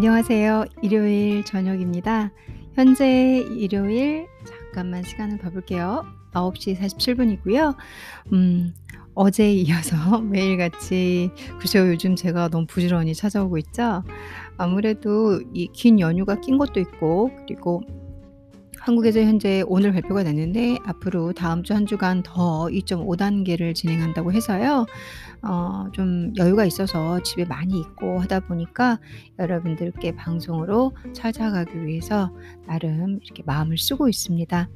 안녕하세요. 일요일 저녁입니다. 현재 일요일 잠깐만 시간을 봐 볼게요. 9시 47 분이고요. 음 어제에 이어서 매일같이 글쎄요 요즘 제가 너무 부지런히 찾아오고 있죠. 아무래도 이 긴 연휴가 낀 것도 있고 그리고 한국에서 현재 오늘 발표가 됐는데 앞으로 다음 주 한 주간 더 2.5 단계를 진행한다고 해서요. 어 좀 여유가 있어서 집에 많이 있고 하다 보니까 여러분들께 방송으로 찾아가기 위해서 나름 이렇게 마음을 쓰고 있습니다.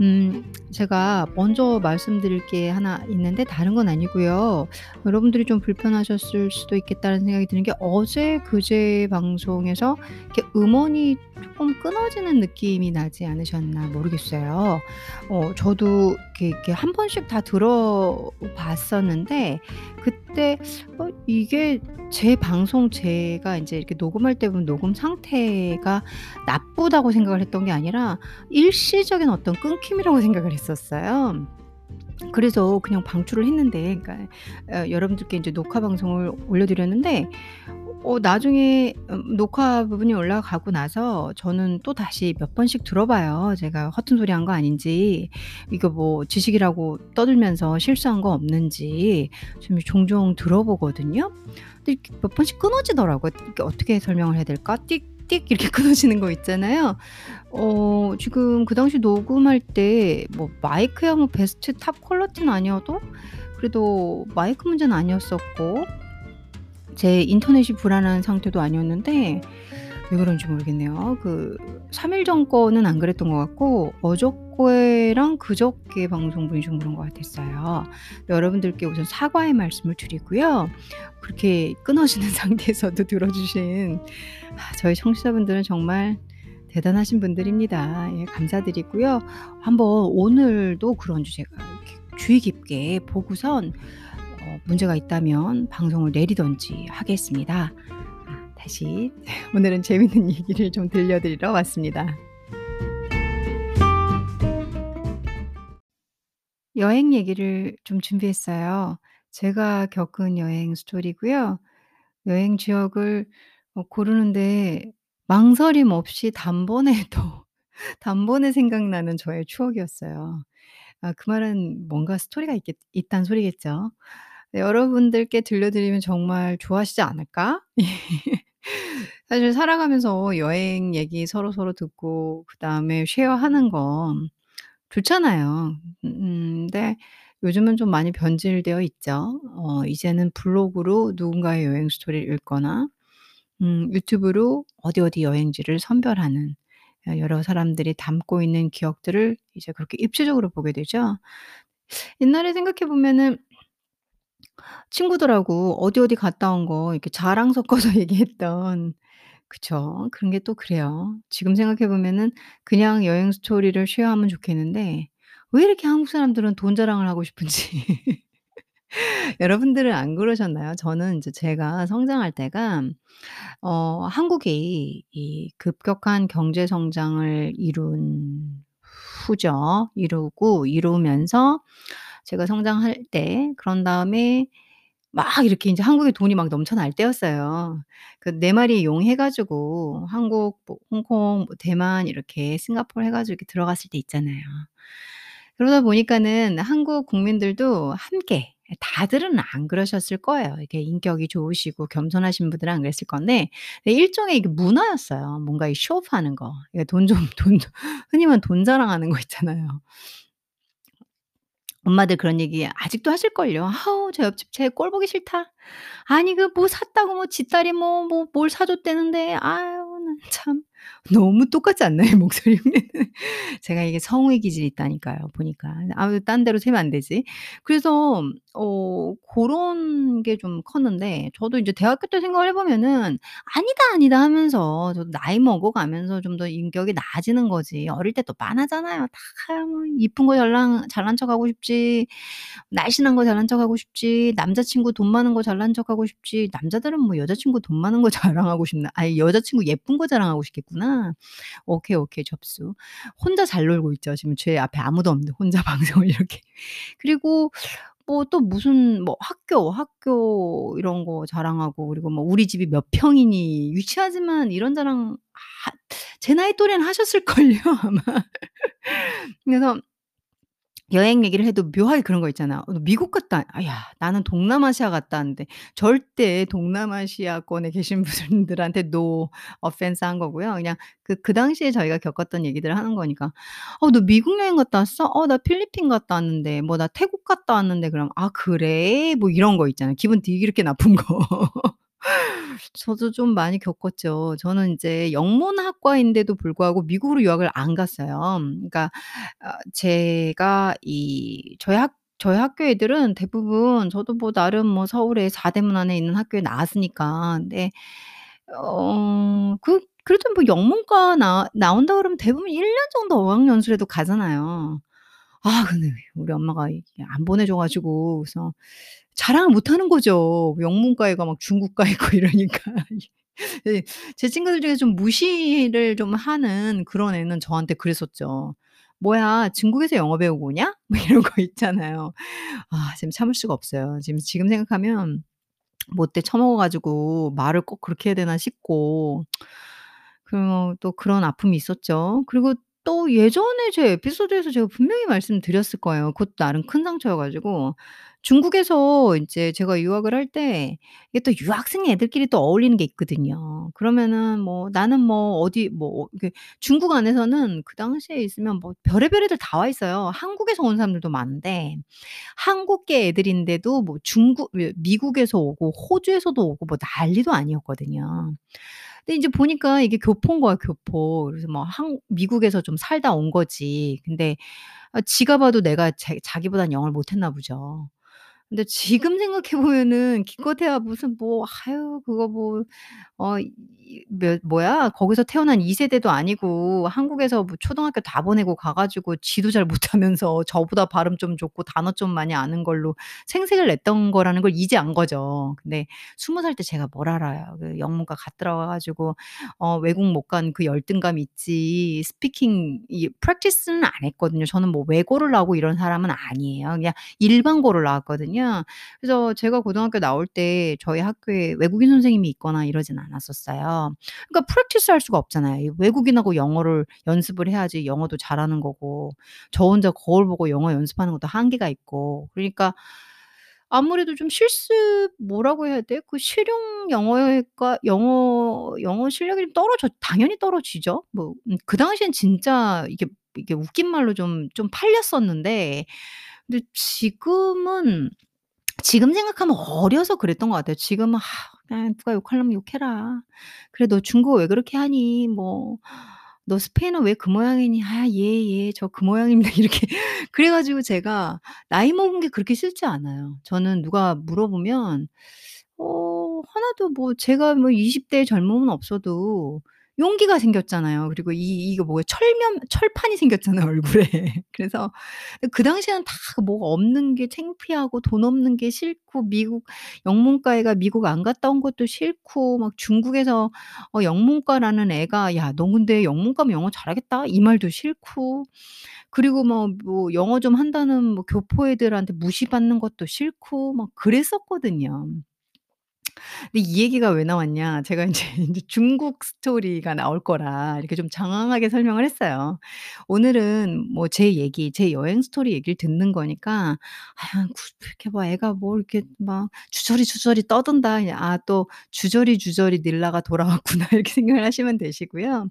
음 제가 먼저 말씀드릴 게 하나 있는데 다른 건 아니고요. 여러분들이 좀 불편하셨을 수도 있겠다는 생각이 드는 게 어제 그제 방송에서 이렇게 음원이 조금 끊어지는 느낌이 나지 않으셨나 모르겠어요. 어 저도 이렇게, 이렇게 한 번씩 다 들어 봤었는데 그때 어 이게 제 방송 제가 인제 이렇게 녹음할 때 보면 녹음 상태가 나쁘다고 생각을 했던 게 아니라 일시적인 어떤 끊김이라고 생각을 했었어요. 그래서 그냥 방출을 했는데 그러니까 어 여러분들께 인제 녹화 방송을 올려 드렸는데 어 나중에 음 녹화 부분이 올라가고 나서 저는 또 다시 몇 번씩 들어 봐요. 제가 허튼 소리 한 거 아닌지 이거 뭐 지식이라고 떠들면서 실수한 거 없는지 좀 종종 들어 보거든요. 근데 몇 번씩 끊어지더라고요. 어떻게 설명을 해야 될까? 띡 띡 이렇게 끊어지는 거 있잖아요. 어 지금 그 당시 녹음할 때 뭐 마이크야 뭐 best top quality는 아니어도 그래도 마이크 문제는 아니었었고 제 인터넷이 불안한 상태도 아니었는데 왜 그런지 모르겠네요. 그 3일 전 거는 안 그랬던 것 같고 어저께랑 그저께 방송분이 좀 그런 것 같았어요. 여러분들께 우선 사과의 말씀을 드리고요. 그렇게 끊어지는 상태에서도 들어 주신 아 저희 청취자분들은 정말 대단하신 분들입니다. 예 감사드리고요. 한번 오늘도 그런 주제가 이렇게 주의 깊게 보고선 어 문제가 있다면 방송을 내리든지 하겠습니다. 아 다시 오늘은 재밌는 얘기를 좀 들려 드리러 왔습니다. 여행 얘기를 좀 준비했어요. 제가 겪은 여행 스토리고요. 여행 지역을 어 고르는데 망설임 없이 단번에 더 단번에 생각나는 저의 추억이었어요. 아 그 말은 뭔가 스토리가 있겠 있다는 소리겠죠. 네 여러분들께 들려드리면 정말 좋아하시지 않을까? 사실 살아가면서 여행 얘기 서로서로 듣고 그다음에 쉐어하는 건 좋잖아요. 음 근데 요즘은 좀 많이 변질되어 있죠. 어 이제는 블로그로 누군가의 여행 스토리를 읽거나 음 유튜브로 어디 어디 여행지를 선별하는 어 여러 사람들이 담고 있는 기억들을 이제 그렇게 입체적으로 보게 되죠. 옛날에 생각해 보면은 친구들하고 어디 어디 갔다 온 거 이렇게 자랑 섞어서 얘기했던 그쵸. 그런 게 또 그래요. 지금 생각해 보면은 그냥 여행 스토리를 쉐어하면 좋겠는데 왜 이렇게 한국 사람들은 돈 자랑을 하고 싶은지. 여러분들은 안 그러셨나요? 저는 인제 제가 성장할 때가 어 한국이 이 급격한 경제 성장을 이룬 후죠. 이루고 이루면서 제가 성장할 때 그런 다음에 막 이렇게 인제 한국에 돈이 막 넘쳐날 때였어요. 그 네 마리의 용 해 가지고 한국 뭐 홍콩 뭐 대만 이렇게 싱가포르 해 가지고 이렇게 들어갔을 때 있잖아요. 그러다 보니까는 한국 국민들도 함께 예 다들은 안 그러셨을 거예요. 이렇게 인격이 좋으시고 겸손하신 분들은 안 그랬을 건데 네 일종의 이게 문화였어요. 뭔가 이 쇼오프하는 거. 이게 돈좀 돈 흔히 말하는 돈 자랑하는 거 있잖아요. 엄마들 그런 얘기 아직도 하실걸요. "아우 저 옆집 쟤 꼴 보기 싫다. 아니 그 뭐 샀다고 뭐 지 딸이 뭐 뭐 뭘 사 줬다는데 아유 난 참." 너무 똑같지 않나요 목소리는? 제가 이게 성의 기질이 있다니까요 보니까. 아유 딴 데로 새면 안 되지. 그래서 어 고런 게 좀 컸는데 저도 인제 대학교 때 생각을 해 보면은 '아니다, 아니다.' 하면서 저도 나이 먹어 가면서 좀 더 인격이 나아지는 거지 어릴 때 또 빤하잖아요. 다 뭐 이쁜 거 잘난 잘난 척 하고 싶지 날씬한 거 잘난 척 하고 싶지 남자친구 돈 많은 거 잘난 척 하고 싶지 남자들은 뭐 여자친구 돈 많은 거 자랑하고 싶나 아니 여자친구 예쁜 거 자랑하고 싶겠구나. 오케이, 오케이 접수. 혼자 잘 놀고 있죠. 지금 제 앞에 아무도 없는데 혼자 방송을 이렇게. 그리고 뭐 또 무슨 뭐 학교, 학교 이런 거 자랑하고 그리고 뭐 우리 집이 몇 평이니 유치하지만 이런 자랑 하 제 나이 또래는 하셨을걸요 아마. 그래서 여행 얘기를 해도 묘하게 그런 거 있잖아요. "어 너 미국 갔다" 아 야 나는 동남아시아 갔다 왔는데 절대 동남아시아권에 계신 분들한테 no offense 한 거고요. 그냥 그 그 당시에 저희가 겪었던 얘기들을 하는 거니까. "어 너 미국 여행 갔다 왔어? 어 나 필리핀 갔다 왔는데." 뭐 "나 태국 갔다 왔는데." 그러면 "아 그래?" 뭐 이런 거 있잖아요. 기분 되게 이렇게 나쁜 거. 저도 좀 많이 겪었죠. 저는 인제 영문학과인데도 불구하고 미국으로 유학을 안 갔어요. 그러니까 어 제가 이 저희 학 저희 학교 애들은 대부분 저도 뭐 나름 뭐 서울의 4 대문 안에 있는 학교에 나왔으니까 근데 어 그 그래도 뭐 영문과 나 나온다 그러면 대부분 1 년 정도 어학연수라도 가잖아요. 아 근데 우리 엄마가 이게 안 보내 줘 가지고 그래서 자랑을 못 하는 거죠. 영문과 애가 막 중국가 있고 이러니까. 예. 제 친구들 중에 좀 무시를 좀 하는 그런 애는 저한테 그랬었죠. "뭐야 중국에서 영어 배우고 오냐?" 뭐 이런 거 있잖아요. 아 지금 참을 수가 없어요. 지금 지금 생각하면 못돼 처먹어 가지고 말을 꼭 그렇게 해야 되나 싶고 그또 그런 아픔이 있었죠. 그리고 또 예전에 제 에피소드에서 제가 분명히 말씀드렸을 거예요. 그것도 나름 큰 상처여 가지고 중국에서 인제 제가 유학을 할 때 이게 또 유학생 애들끼리 또 어울리는 게 있거든요. 그러면은 뭐 나는 뭐 어디 뭐 중국 안에서는 그 당시에 있으면 뭐 별의별 애들 다 와 있어요. 한국에서 온 사람들도 많은데 한국계 애들인데도 뭐 중국 왜 미국에서 오고 호주에서도 오고 뭐 난리도 아니었거든요. 근데 인제 보니까 이게 교포인 거야 교포. 그래서 뭐 한 미국에서 좀 살다 온 거지. 근데 아 지가 봐도 내가 자 자기보다는 영어를 못했나 보죠. 근데 지금 생각해 보면은 기껏해야 무슨 뭐 아유 그거 뭐어이몇 뭐야 거기서 태어난 2 세대도 아니고 한국에서 뭐 초등학교 다 보내고 가 가지고 지도 잘 못하면서 저보다 발음 좀 좋고 단어 좀 많이 아는 걸로 생색을 냈던 거라는 걸 이제 안 거죠. 근데 20 살 때 제가 뭘 알아요. 그 영문과 갓 들어가 가지고 어 외국 못 간 그 열등감 있지 speaking 이 practice는 안 했거든요. 저는 뭐 외고를 나오고 이런 사람은 아니에요. 그냥 일반고를 나왔거든요. 그래서 제가 고등학교 나올 때 저희 학교에 외국인 선생님이 있거나 이러진 않았었어요. 그러니까 practice 할 수가 없잖아요. 이 외국인하고 영어를 연습을 해야지 영어도 잘하는 거고 저 혼자 거울 보고 영어 연습하는 것도 한계가 있고 그러니까 아무래도 좀 실습 뭐라고 해야 돼? 그 실용 영어가 영어 영어 실력이 좀 떨어졌 당연히 떨어지죠. 뭐음그 당시엔 진짜 이게 이게 웃긴 말로 좀 좀 팔렸었는데 근데 지금은 지금 생각하면 어려서 그랬던 것 같아요. 지금은 '아 그냥 누가 욕하려면 욕해라. 그래 너 중국어 왜 그렇게 하니?' 뭐 "너 스페인어 왜 그 모양이니?" "아 예, 예. 저 그 모양입니다." 이렇게 그래 가지고 제가 나이 먹은 게 그렇게 싫지 않아요. 저는 누가 물어보면 어 하나도 뭐 제가 뭐 20 대의 젊음은 없어도 용기가 생겼잖아요. 그리고 이 이거 뭐야 철면 철판이 생겼잖아요 얼굴에. 그래서 그 당시에는 다뭐 없는 게 창피하고 돈 없는 게 싫고 미국 영문과애가 미국 안 갔다 온 것도 싫고 막 중국에서 어 영문과라는 애가 "야 너 근데 영문과면 영어 잘하겠다." 이 말도 싫고 그리고 뭐 뭐 영어 좀 한다는 뭐 교포 애들한테 무시받는 것도 싫고 막 그랬었거든요. 근데 이 얘기가 왜 나왔냐. 제가 인제 인제 중국 스토리가 나올 거라 이렇게 좀 장황하게 설명을 했어요. 오늘은 뭐 제 얘기, 제 여행 스토리 얘기를 듣는 거니까 '아유 구 이렇게 뭐 애가 뭐 이렇게 막 주저리 주저리 떠든다. 아또 주저리 주저리 닐라가 돌아왔구나.' 이렇게 생각을 하시면 되시고요.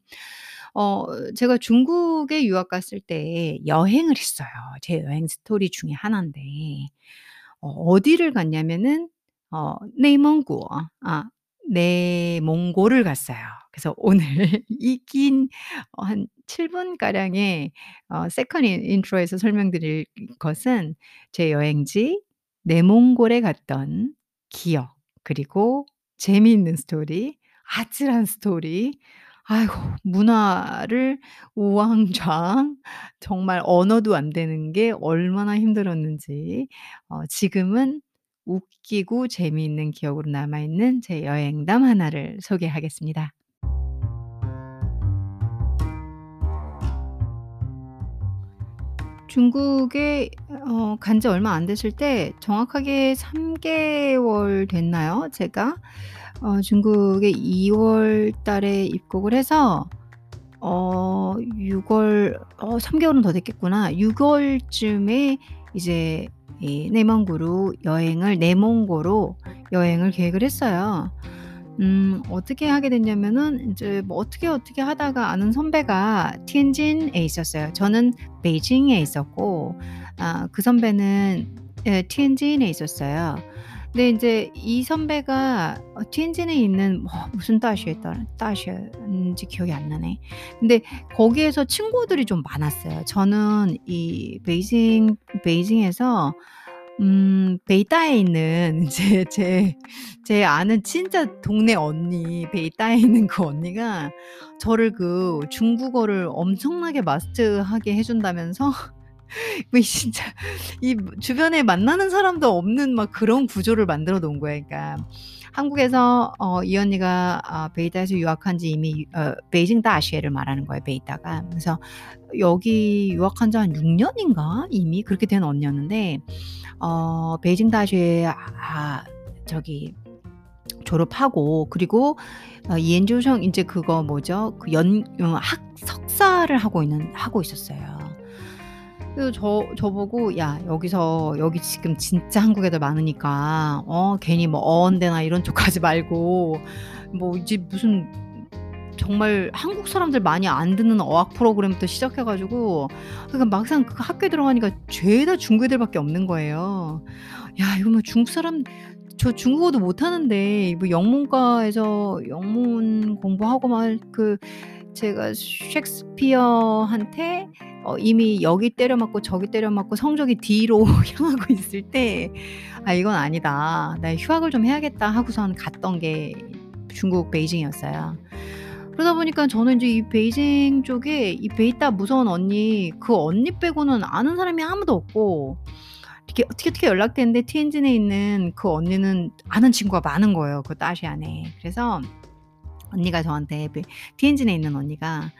어 제가 중국에 유학 갔을 때 여행을 했어요. 제 여행 스토리 중에 하나인데 어 어디를 갔냐면은 어 내몽고 아 내몽고를 갔어요. 그래서 오늘 이 긴 어 한 7 분 가량의 어 second in intro에서 설명드릴 것은 제 여행지 내몽골에 갔던 기억 그리고 재미있는 스토리, 아찔한 스토리. 아이고 문화를 우왕좌왕 정말 언어도 안 되는 게 얼마나 힘들었는지. 어 지금은 웃기고 재미있는 기억으로 남아 있는 제 여행담 하나를 소개하겠습니다. 중국에 어 간지 얼마 안 됐을 때 정확하게 3 개월 됐나요? 제가 어 중국에 2월 달에 입국을 해서 어 6월 어 3 개월은 더 됐겠구나. 6 월쯤에 이제 이 내몽고로 여행을 내몽고로 여행을 계획을 했어요. 음 어떻게 하게 됐냐면은 인제 뭐 어떻게, 어떻게 하다가 아는 선배가 티엔진에 있었어요. 저는 베이징에 있었고 아 그 선배는 예 티엔진에 있었어요. 근데 인제 이 선배가 어 티엔진에 있는 뭐 무슨 다시였더라 다시였는지 기억이 안 나네. 근데 거기에서 친구들이 좀 많았어요. 저는 이 베이징 베이징에서 음 베이따에 있는 인제 제 제 아는 진짜 동네 언니 베이따에 있는 그 언니가 저를 그 중국어를 엄청나게 마스터하게 해 준다면서 뭐 왜 진짜 이 주변에 만나는 사람도 없는 막 그런 구조를 만들어 놓은 거야. 그러니까 한국에서 어, 이 언니가 어, 베이다에서 유학한 지 이미 어, 베이징 다시에를 말하는 거예요. 베이다가 그래서 여기 유학한 지 한 6년인가 이미 그렇게 된 언니였는데 어, 베이징 다시에 아, 저기 졸업하고 그리고 어, 이엔조성 이제 그거 뭐죠 그 연학 어, 석사를 하고 있는 하고 있었어요. 그래서 저 저보고 "야 여기서 여기 지금 진짜 한국 애들 많으니까 어 괜히 뭐 어언대나 이런 쪽 가지 말고 뭐 이제 무슨 정말 한국 사람들 많이 안 듣는 어학 프로그램부터 시작해 가지고 그러니까 막상 그 학교에 들어가니까 죄다 중국 애들밖에 없는 거예요. 야 이거 뭐 중국 사람 저 중국어도 못하는데 뭐 영문과에서 영문 공부하고 막 그 제가 셰익스피어한테 어 이미 여기 때려 맞고 저기 때려 맞고 성적이 D로 향하고 있을 때 '아 이건 아니다. 나 휴학을 좀 해야겠다.' 하고선 갔던 게 중국 베이징이었어요. 그러다 보니까 저는 인제 이 베이징 쪽에 이 베이따 무서운 언니 그 언니 빼고는 아는 사람이 아무도 없고 이렇게 어떻게, 어떻게 연락됐는데 티엔진에 있는 그 언니는 아는 친구가 많은 거예요, 그 따시 안에. 그래서 언니가 저한테 그 티엔진에 있는 언니가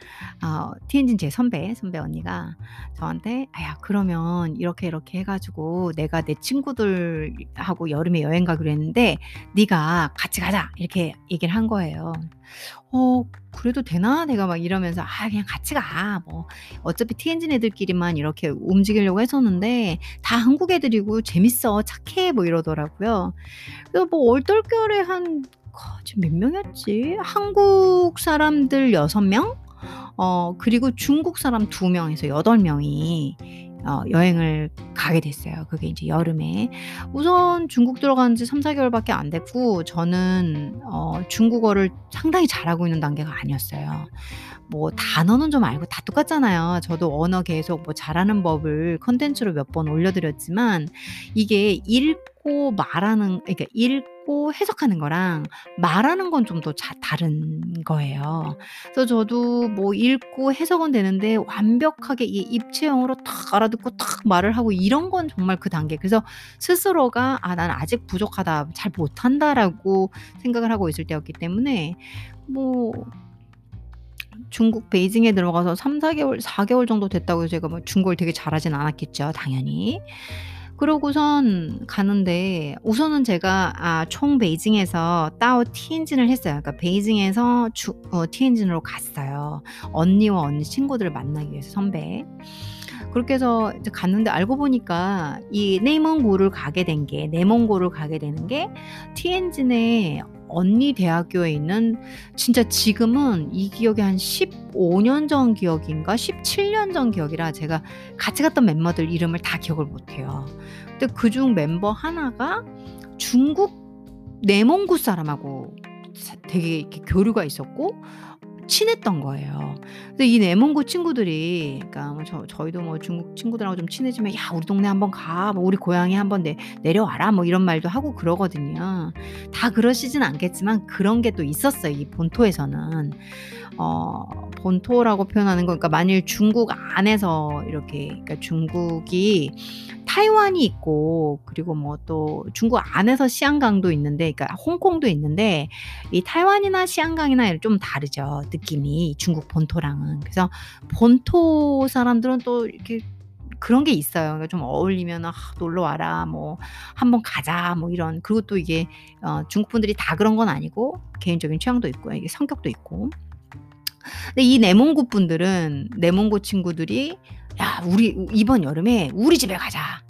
아 티엔진 제 선배, 선배 언니가 저한테 "아 야 그러면 이렇게, 이렇게 해 가지고 내가 내 친구들하고 여름에 여행 가기로 했는데 네가 같이 가자." 이렇게 얘기를 한 거예요. 어 그래도 되나? 내가 막 이러면서 '아 그냥 같이 가. 뭐 어차피 티엔진 애들끼리만 이렇게 움직이려고 했었는데 다 한국 애들이고 재밌어. 착해.' 뭐 이러더라고요. 그래서 뭐 얼떨결에 한거 지금 몇 명이었지? 한국 사람들 6 명? 어 그리고 중국 사람 2 명에서 8 명이 어 여행을 가게 됐어요. 그게 인제 여름에. 우선 중국 들어간 지 3-4 개월밖에 안 됐고 저는 어 중국어를 상당히 잘하고 있는 단계가 아니었어요. 뭐 단어는 좀 알고 다 똑같잖아요. 저도 언어 계속 뭐 잘하는 법을 콘텐츠로 몇 번 올려 드렸지만 이게 읽 고 말하는 그러니까 읽고 해석하는 거랑 말하는 건 좀더자 다른 거예요. 그래서 저도 뭐 읽고 해석은 되는데 완벽하게 이 입체형으로 탁 알아듣고 탁 말을 하고 이런 건 정말 그 단계. 그래서 스스로가 '아 나는 아직 부족하다. 잘 못한다.'라고 생각을 하고 있을 때였기 때문에 뭐 중국 베이징에 들어가서 3-4 개월 4 개월 정도 됐다고 제가 뭐 중국어를 되게 잘하진 않았겠죠 당연히. 그러고선 가는데 우선은 제가 아 총 베이징에서 따오 티엔진을 했어요. 그러니까 베이징에서 주 어 티엔진으로 갔어요. 언니와 언니 친구들을 만나기 위해서 선배. 그렇게 해서 이제 갔는데 알고 보니까 이 내몽고를 가게 된 게 내몽고를 가게 되는 게 티엔진의 언니 대학교에 있는 진짜 지금은 이 기억이 한 15년 전 기억인가 17년 전 기억이라 제가 같이 갔던 멤버들 이름을 다 기억을 못 해요. 근데 그 중 멤버 하나가 중국 내몽고 사람하고 사 되게 이렇게 교류가 있었고 친했던 거예요. 근데 이 내몽고 친구들이 그러니까 뭐 저 저희도 뭐 중국 친구들하고 좀 친해지면 "야 우리 동네 한번 가. 뭐 우리 고향에 한번 내 내려와라." 뭐 이런 말도 하고 그러거든요. 다 그러시진 않겠지만 그런 게 또 있었어요, 이 본토에서는. 어 본토라고 표현하는 건 그러니까 만일 중국 안에서 이렇게 그러니까 중국이 타이완이 있고 그리고 뭐 또 중국 안에서 시안강도 있는데 그러니까 홍콩도 있는데 이 타이완이나 시안강이나 좀 다르죠, 느낌이 중국 본토랑은. 그래서 본토 사람들은 또 이렇게 그런 게 있어요. 그러니까 좀 어울리면 "아 놀러 와라." 뭐 "한번 가자." 뭐 이런 그리고 또 이게 어 중국 분들이 다 그런 건 아니고 개인적인 취향도 있고요. 이게 성격도 있고. 근데 이 내몽고 분들은 내몽고 친구들이 "야 우리 이번 여름에 우리 집에 가자.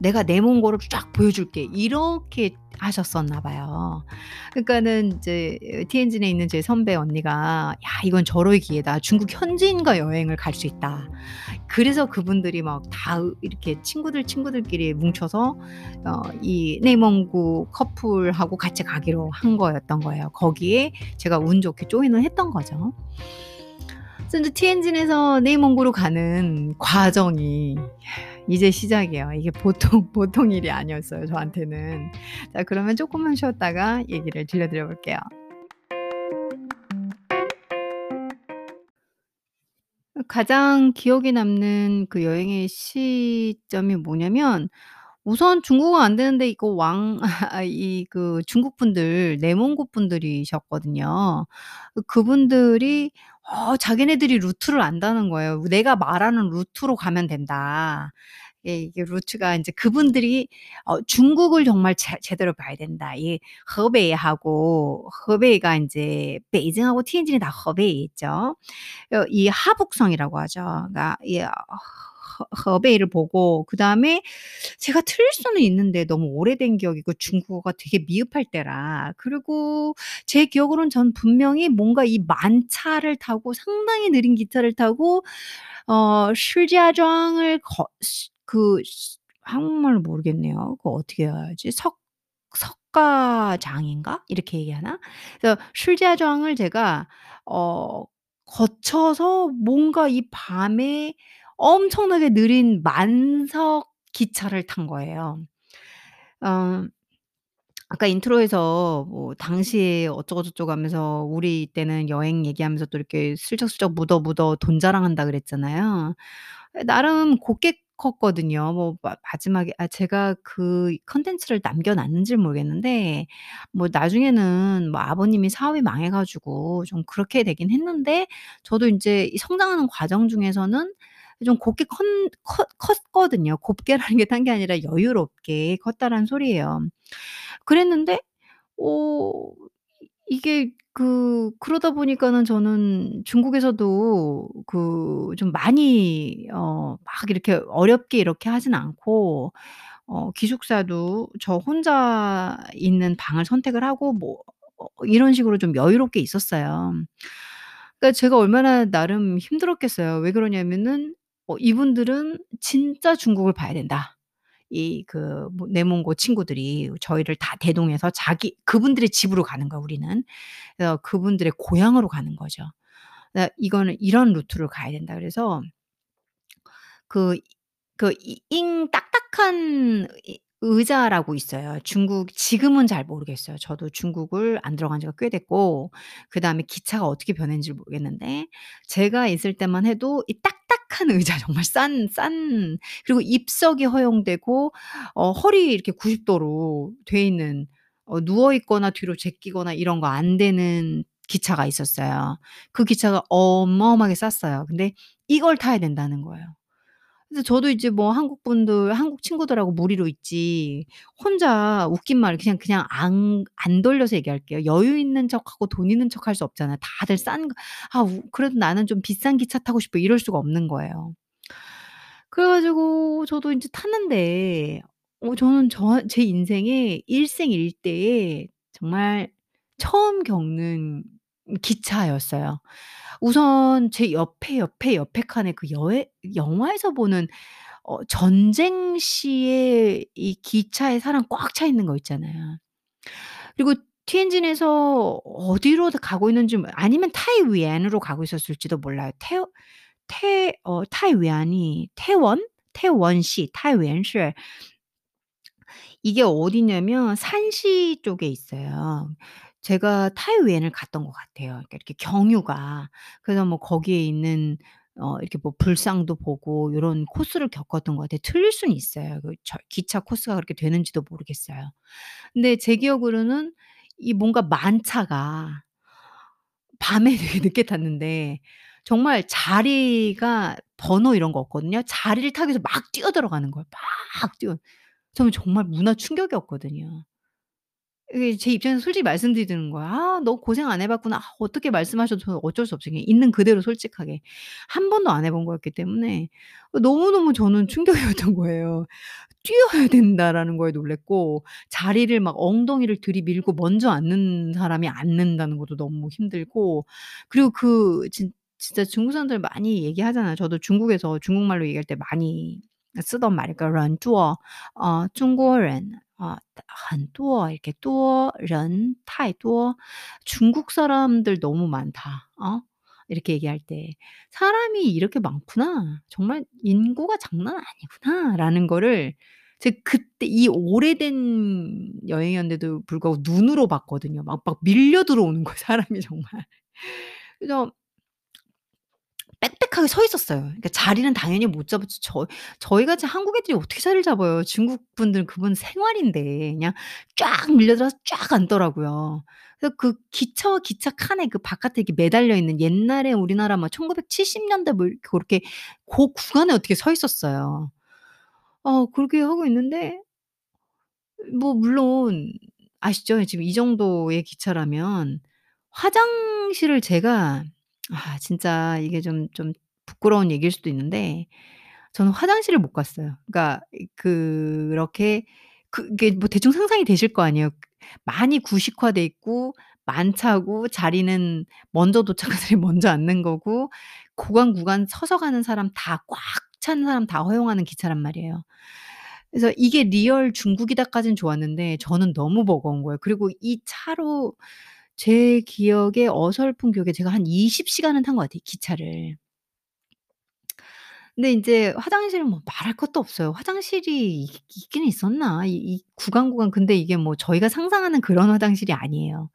내가 내몽고를 쫙 보여줄게." 이렇게 하셨었나 봐요. 그러니까는 이제 티엔진에 있는 제 선배 언니가 "야 이건 절호의 기회다. 중국 현지인과 여행을 갈 수 있다." 그래서 그분들이 막 다 이렇게 친구들, 친구들끼리 뭉쳐서 어이 내몽고 커플하고 같이 가기로 한 거였던 거예요. 거기에 제가 운 좋게 조인을 했던 거죠. 그래서 티엔진에서 내몽고로 가는 과정이 이제 시작이에요. 이게 보통 보통 일이 아니었어요 저한테는. 자 그러면 쪼끔만 쉬었다가 얘기를 들려드려 볼게요. 가장 기억에 남는 그 여행의 시점이 뭐냐면 우선 중국어 안 되는데 이거 왕 아이그 중국 분들 내몽고 분들이셨거든요. 그 그분들이 어 자기네들이 루트를 안다는 거예요. "내가 말하는 루트로 가면 된다." 예 이게 루트가 인제 그분들이 어 중국을 정말 제 제대로 봐야 된다. 이 허베이하고 허베이가 인제 베이징하고 티엔진이 다 허베이에 있죠. 어이 하북성이라고 하죠. 그러니까 이허 허베이를 보고 그 다음에 제가 틀릴 수는 있는데 너무 오래된 기억이고 중국어가 되게 미흡할 때라 그리고 제 기억으로는 전 분명히 뭔가 이 만차를 타고 상당히 느린 기차를 타고 어시 그시 한국말로 모르겠네요. 그거 어떻게 해야지? 석 석가장인가? 이렇게 얘기하나? 그래서 시지아정을 제가 어 거쳐서 뭔가 이 밤에 엄청나게 느린 만석 기차를 탄 거예요. 어 아까 intro에서 뭐 당시에 어쩌고 저쩌고 하면서 우리 때는 여행 얘기하면서 또 이렇게 슬쩍슬쩍 묻어, 묻어 돈 자랑한다 그랬잖아요. 예 나름 곱게 컸거든요. 뭐 마 마지막에 아 제가 그 콘텐츠를 남겨 놨는지는 모르겠는데 뭐 나중에는 뭐 아버님이 사업이 망해 가지고 좀 그렇게 되긴 했는데 저도 인제 이 성장하는 과정 중에서는 좀 곱게 컸 컸 컸거든요. 곱게라는 게탄게 아니라 여유롭게 컸다라는 소리예요. 그랬는데 어 이게 그 그러다 보니까는 저는 중국에서도 그 좀 많이 어 막 이렇게 어렵게 이렇게 하진 않고 어 기숙사도 저 혼자 있는 방을 선택을 하고 뭐 어 이런 식으로 좀 여유롭게 있었어요. 그러니까 제가 얼마나 나름 힘들었겠어요. 왜 그러냐면은 어 이분들은 진짜 중국을 봐야 된다. 이그뭐 내몽고 친구들이 저희를 다 대동해서 자기 그분들의 집으로 가는 거야 우리는. 그래서 그분들의 고향으로 가는 거죠. 나 이거는 이런 루트로 가야 된다 그래서 그그이잉 딱딱한 이 의자라고 있어요. 중국 지금은 잘 모르겠어요. 저도 중국을 안 들어간 지가 꽤 됐고 그다음에 기차가 어떻게 변했는지를 모르겠는데 제가 있을 때만 해도 이 딱딱한 의자 정말 싼 싼 그리고 입석이 허용되고 어 허리 이렇게 90 도로 돼 있는 어 누워 있거나 뒤로 제끼거나 이런 거 안 되는 기차가 있었어요. 그 기차가 어마어마하게 쌌어요. 근데 이걸 타야 된다는 거예요. 그래서 저도 이제 뭐 한국 분들 한국 친구들하고 무리로 있지 혼자 웃긴 말 그냥 그냥 안 안 돌려서 얘기할게요. 여유 있는 척하고 돈 있는 척 할 수 없잖아요. 다들 싼 거 "아 우 그래도 나는 좀 비싼 기차 타고 싶어." 이럴 수가 없는 거예요. 그래 가지고 저도 인제 탔는데 어 저는 저 제 인생에 일생일대에 정말 처음 겪는 기차였어요. 우선 제 옆에, 옆에, 옆에 칸에 그 여에 영화에서 보는 어 전쟁 시에 이 기차에 사람 꽉 차 있는 거 있잖아요. 그리고 티엔진에서 어디로 다 가고 있는지 뭐 아니면 타이위엔으로 가고 있었을지도 몰라요. 태어 태어 타이위안이 태원? 태원시 타이위엔시 이게 어디냐면 산시 쪽에 있어요. 제가 타이위엔을 갔던 것 같아요. 그러니까 이렇게 경유가. 그래서 뭐 거기에 있는 어 이렇게 뭐 불상도 보고 요런 코스를 겪었던 것 같아요. 틀릴 수는 있어요. 그 저 기차 코스가 그렇게 되는지도 모르겠어요. 근데 제 기억으로는 이 뭔가 만차가 밤에 되게 늦게 탔는데 정말 자리가 번호 이런 거 없거든요. 자리를 타기 위해서 막 뛰어 들어가는 거예요. 막 뛰어 저는 정말 문화 충격이었거든요. 이게 제 입장에서 솔직히 말씀드리는 거야. 아, 너 고생 안 해봤구나. 아, 어떻게 말씀하셔도 어쩔 수 없이 있는 그대로 솔직하게 한 번도 안 해본 거였기 때문에 너무 너무 저는 충격이었던 거예요. 뛰어야 된다라는 거에 놀랬고 자리를 막 엉덩이를 들이밀고 먼저 앉는 사람이 앉는다는 것도 너무 힘들고 그리고 그 진, 진짜 중국 사람들 많이 얘기하잖아요. 저도 중국에서 중국말로 얘기할 때 많이 쓰던 말이니까 런쭈어 어 중국인 어 很多 이렇게 多人太多 중국 사람들 너무 많다. 어 이렇게 얘기할 때 '사람이 이렇게 많구나. 정말 인구가 장난 아니구나.'라는 거를 제가 그때 이 오래된 여행이었는데도 불구하고 눈으로 봤거든요. 막 막 밀려 들어오는 거예요 사람이 정말. 그래서 빽빽하게 서 있었어요. 그러니까 자리는 당연히 못 잡았죠. 저 저희 같이 한국 애들이 어떻게 자리를 잡아요. 중국 분들은 그건 생활인데 그냥 쫙 밀려들어서 쫙 앉더라고요. 그래서 그 기차와 기차 칸에 그 바깥에 이렇게 매달려 있는 옛날에 우리나라 막 1970 년대 뭐 이렇게 고렇게 고 구간에 어떻게 서 있었어요. 어 그렇게 하고 있는데 뭐 물론 아시죠? 지금 이 정도의 기차라면 화장실을 제가 아 진짜 이게 좀 좀 부끄러운 얘기일 수도 있는데 저는 화장실을 못 갔어요. 그러니까 이 그렇게 그게 뭐 대충 상상이 되실 거 아니에요. 많이 구식화돼 있고 만차고 자리는 먼저 도착한 사람이 먼저 앉는 거고 구간, 구간 서서 가는 사람 다 꽉 찬 사람 다 허용하는 기차란 말이에요. 그래서 이게 real 중국이다까진 좋았는데 저는 너무 버거운 거예요. 그리고 이 차로 제 기억에 어설픈 기억에 제가 한 20 시간은 탄 것 같아요 기차를. 근데 인제 화장실은 뭐 말할 것도 없어요. 화장실이 있 있긴 있었나? 이 이 구간, 구간 근데 이게 뭐 저희가 상상하는 그런 화장실이 아니에요.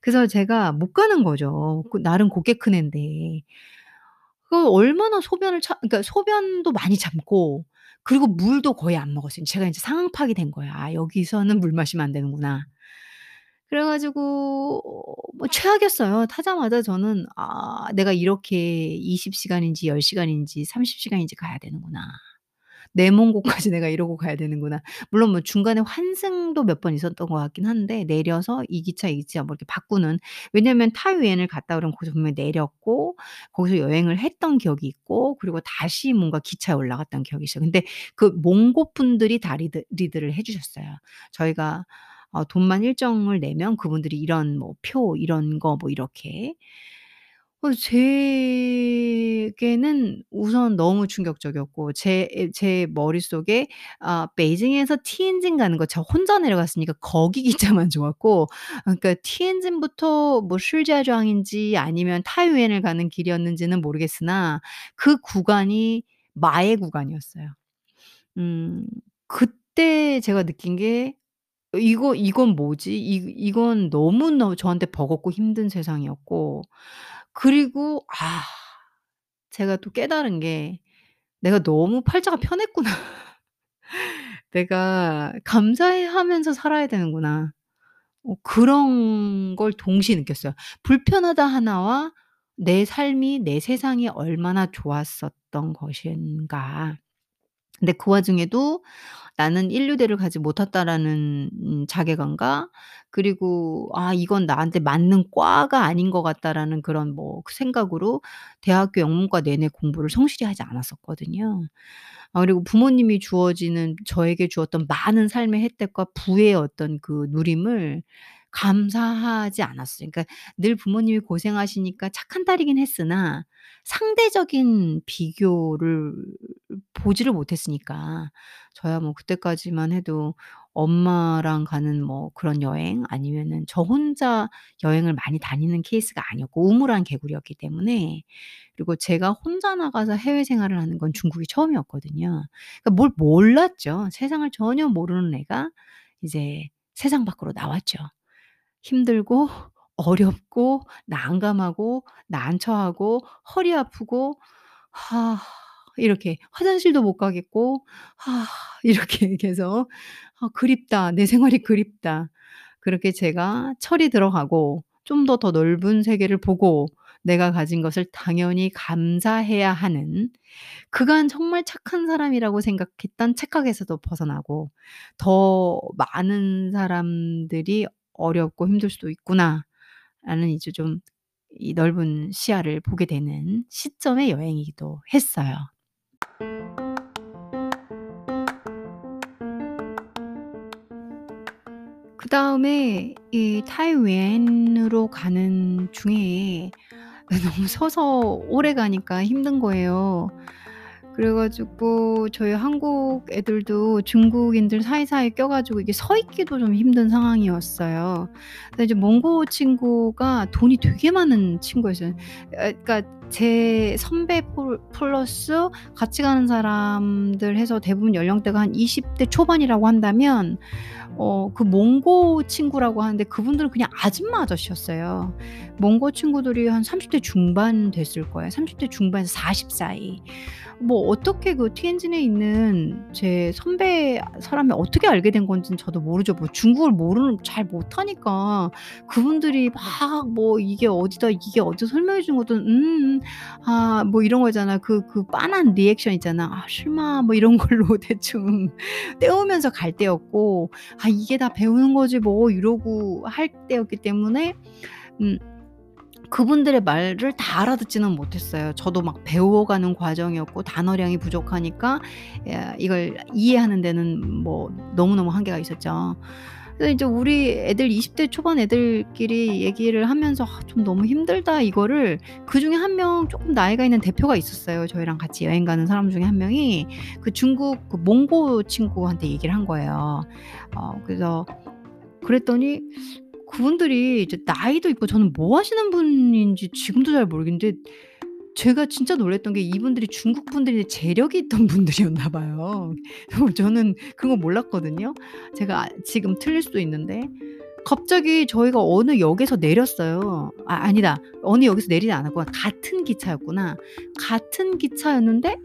그래서 제가 못 가는 거죠. 그 나름 곱게 큰 앤데. 그 얼마나 소변을 차 그러니까 소변도 많이 참고 그리고 물도 거의 안 먹었어요. 제가 인제 상황 파악이 된 거예요. '아 여기서는 물 마시면 안 되는구나.' 그래 가지고 어뭐 최악이었어요. 타자마자 저는 '아 내가 이렇게 20 시간인지 10 시간인지 30 시간인지 가야 되는구나. 내먼 곳까지 내가 이러고 가야 되는구나.' 물론 뭐 중간에 환승도 몇 번 있었던 것 같긴 한데 내려서 이 기차, 이 기차 뭐 이렇게 바꾸는 왜냐면 타이위엔을 갔다 그러면 거기서 분명히 내렸고 거기서 여행을 했던 기억이 있고 그리고 다시 뭔가 기차에 올라갔던 기억이 있어요. 근데 그 몽고 분들이 다 리드 리드를 해 주셨어요. 저희가 어 돈만 일정을 내면 그분들이 이런 뭐 표 이런 거 뭐 이렇게. 어 제게는 우선 너무 충격적이었고 제에제 머릿속에 아 베이징에서 티엔진 가는 거 저 혼자 내려갔으니까 거기 기차만 좋았고 아 그러니까 티엔진부터 뭐 실자장인지 아니면 타이유엔을 가는 길이었는지는 모르겠으나 그 구간이 마의 구간이었어요. 음 그때 제가 느낀 게' 이거 이건 뭐지? 이 이건 너무너무 저한테 버겁고 힘든 세상이었고 그리고 아 제가 또 깨달은 게 '내가 너무 팔자가 편했구나. 내가 감사해하면서 살아야 되는구나.' 어 그런 걸 동시에 느꼈어요. 불편하다 하나와 내 삶이 내 세상이 얼마나 좋았었던 것인가. 근데 그 와중에도 '나는 인류대를 가지 못했다.'라는 음 자괴감과 그리고 '아 이건 나한테 맞는 과가 아닌 것 같다.'라는 그런 뭐 그 생각으로 대학교 영문과 내내 공부를 성실히 하지 않았었거든요. 아 그리고 부모님이 주어지는 저에게 주었던 많은 삶의 혜택과 부의 어떤 그 누림을 감사하지 않았어요. 그러니까 늘 부모님이 고생하시니까 착한 딸이긴 했으나 상대적인 비교를 보지를 못했으니까 저야 뭐 그때까지만 해도 엄마랑 가는 뭐 그런 여행 아니면은 저 혼자 여행을 많이 다니는 케이스가 아니었고 우물안 개구리였기 때문에 그리고 제가 혼자 나가서 해외 생활을 하는 건 중국이 처음이었거든요. 그러니까 뭘 몰랐죠. 세상을 전혀 모르는 애가 이제 세상 밖으로 나왔죠. 힘들고 어렵고 난감하고 난처하고 허리 아프고 하 이렇게 화장실도 못 가겠고 하 이렇게 계속 '아 그립다. 내 생활이 그립다.' 그렇게 제가 철이 들어가고 좀 더 더 넓은 세계를 보고 내가 가진 것을 당연히 감사해야 하는 그간 정말 착한 사람이라고 생각했던 착각에서도 벗어나고 '더 많은 사람들이 어렵고 힘들 수도 있구나.' 라는 이제 좀 이 넓은 시야를 보게 되는 시점의 여행이기도 했어요. 그 다음에 이 타이완으로 가는 중에 너무 서서 오래 가니까 힘든 거예요. 그래 가지고 저희 한국 애들도 중국인들 사이사이에 껴 가지고 이게 서 있기도 좀 힘든 상황이었어요. 근데 이제 몽고 친구가 돈이 되게 많은 친구였어요. 에 그러니까 제 선배 폴 플러스 같이 가는 사람들 해서 대부분 연령대가 한 20대 초반이라고 한다면 어 그 몽고 친구라고 하는데 그분들은 그냥 아줌마 아저씨였어요. 몽고 친구들이 한 30대 중반 됐을 거예요. 30대 중반에서 40 사이. 뭐 어떻게 그 티엔진에 있는 제 선배 사람이 어떻게 알게 된 건지는 저도 모르죠. 뭐 중국어를 모르는 잘 못하니까 그분들이 막 뭐 "이게 어디다. 이게 어디다." 설명해 주는 것도 "음 아." 뭐 이런 거 있잖아. 그그 빤한 리액션 있잖아. "아 실마." 뭐 이런 걸로 대충 때우면서 갈 때였고 '아 이게 다 배우는 거지 뭐.' 이러고 할 때였기 때문에 음 그분들의 말을 다 알아듣지는 못했어요. 저도 막 배워가는 과정이었고 단어량이 부족하니까 야 이걸 이해하는 데는 뭐 너무너무 한계가 있었죠. 그래서 이제 우리 애들 20대 초반 애들끼리 얘기를 하면서 '아 좀 너무 힘들다.' 이거를 그 중에 한명 쪼끔 나이가 있는 대표가 있었어요. 저희랑 같이 여행 가는 사람 중에 한 명이 그 중국 그 몽고 친구한테 얘기를 한 거예요. 어 그래서 그랬더니 그분들이 이제 나이도 있고 저는 뭐 하시는 분인지 지금도 잘 모르겠는데 제가 진짜 놀랐던 게 이분들이 중국 분들인데 재력이 있던 분들이었나 봐요. 저는 그런 거 몰랐거든요. 제가 아 지금 틀릴 수도 있는데 갑자기 저희가 어느 역에서 내렸어요. 아 아니다. 어느 역에서 내리지 않았구나. 같은 기차였구나. 같은 기차였는데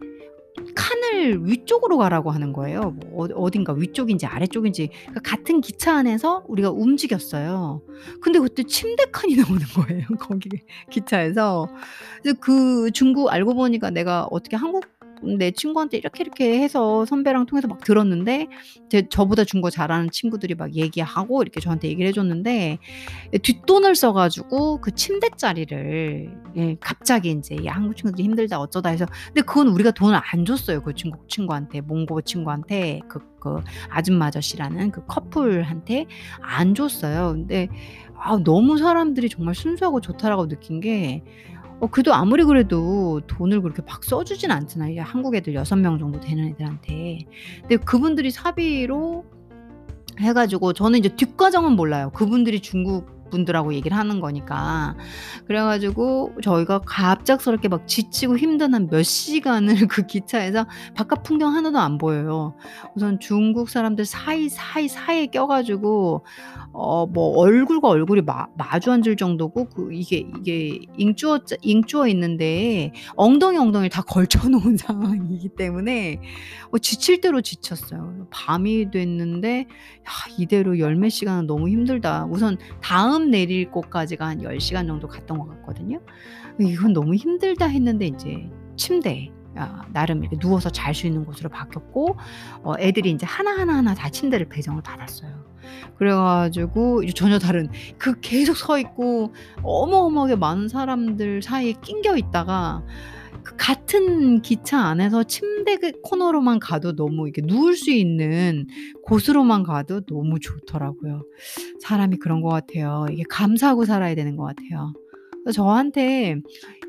칸을 위쪽으로 가라고 하는 거예요. 뭐어 어딘가 위쪽인지 아래쪽인지 그러니까 같은 기차 안에서 우리가 움직였어요. 근데 그때 침대 칸이 나오는 거예요 거기 기차에서. 그 중국 알고 보니까 내가 어떻게 한국 내 친구한테 이렇게 이렇게 해서 선배랑 통해서 막 들었는데 제 저보다 중국어 잘하는 친구들이 막 얘기하고 이렇게 저한테 얘기를 해 줬는데 예 뒷돈을 써 가지고 그 침대 자리를 예 갑자기 인제 "야 한국 친구들이 힘들다." 어쩌다 해서 근데 그건 우리가 돈을 안 줬어요 그 중국 친구한테 몽고 친구한테 그 그 아줌마 아저씨라는 그 커플한테 안 줬어요. 근데 아 너무 사람들이 정말 순수하고 좋다라고 느낀 게 어 그래도 아무리 그래도 돈을 그렇게 막 써 주진 않잖아요. 한국 애들 6명 정도 되는 애들한테. 근데 그분들이 사비로 해 가지고 저는 이제 뒷과정은 몰라요. 그분들이 중국 분들하고 얘기를 하는 거니까. 그래 가지고 저희가 갑작스럽게 막 지치고 힘든 한 몇 시간을 그 기차에서 바깥 풍경 하나도 안 보여요. 우선 중국 사람들 사이, 사이, 사이에 껴 가지고 어 뭐 얼굴과 얼굴이 마 마주 앉을 정도고 그 이게 이게 잉쭈어 자 잉쭈어 있는 데에 엉덩이, 엉덩이를 다 걸쳐 놓은 상황이기 때문에 어 지칠 대로 지쳤어요. 밤이 됐는데 '야 이대로 열 몇 시간은 너무 힘들다.' 우선 다음 내릴 곳까지가 한 10 시간 정도 갔던 것 같거든요. '이건 너무 힘들다.' 했는데 인제 침대 아 나름 이렇게 누워서 잘 수 있는 곳으로 바뀌었고 어 애들이 인제 하나하나 하나 다 침대를 배정을 받았어요. 그래 가지고 이제 전혀 다른 그 계속 서 있고 어마어마하게 많은 사람들 사이에 낑겨 있다가 그 같은 기차 안에서 침대 그 코너로만 가도 너무 이렇게 누울 수 있는 곳으로만 가도 너무 좋더라고요. 사람이 그런 것 같아요. 이게 감사하고 살아야 되는 것 같아요. 저한테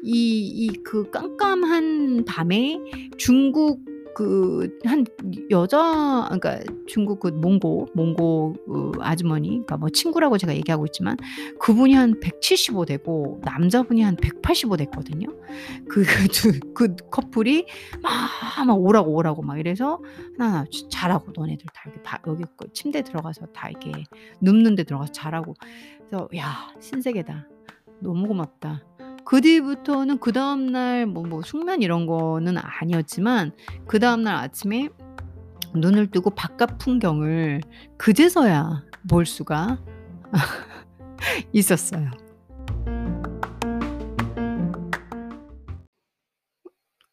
이 이 그 깜깜한 밤에 중국 그 한 여자 그러니까 중국 그 몽고 몽고 그 아주머니 그러니까 뭐 친구라고 제가 얘기하고 있지만 그분이 한 175 되고 남자분이 한 185 됐거든요. 그그두그 커플이 막 막 오라고, 오라고 막 이래서 "하나하나 자 자라고 너네들 다 여기 바 여기 그 침대에 들어가서 다 이렇게 눕는 데 들어가서 자라고." 그래서 '야 신세계다. 너무 고맙다.' 그 뒤부터는 그 다음 날 뭐 뭐 숙면 이런 거는 아니었지만 그 다음 날 아침에 눈을 뜨고 바깥 풍경을 그제서야 볼 수가 있었어요.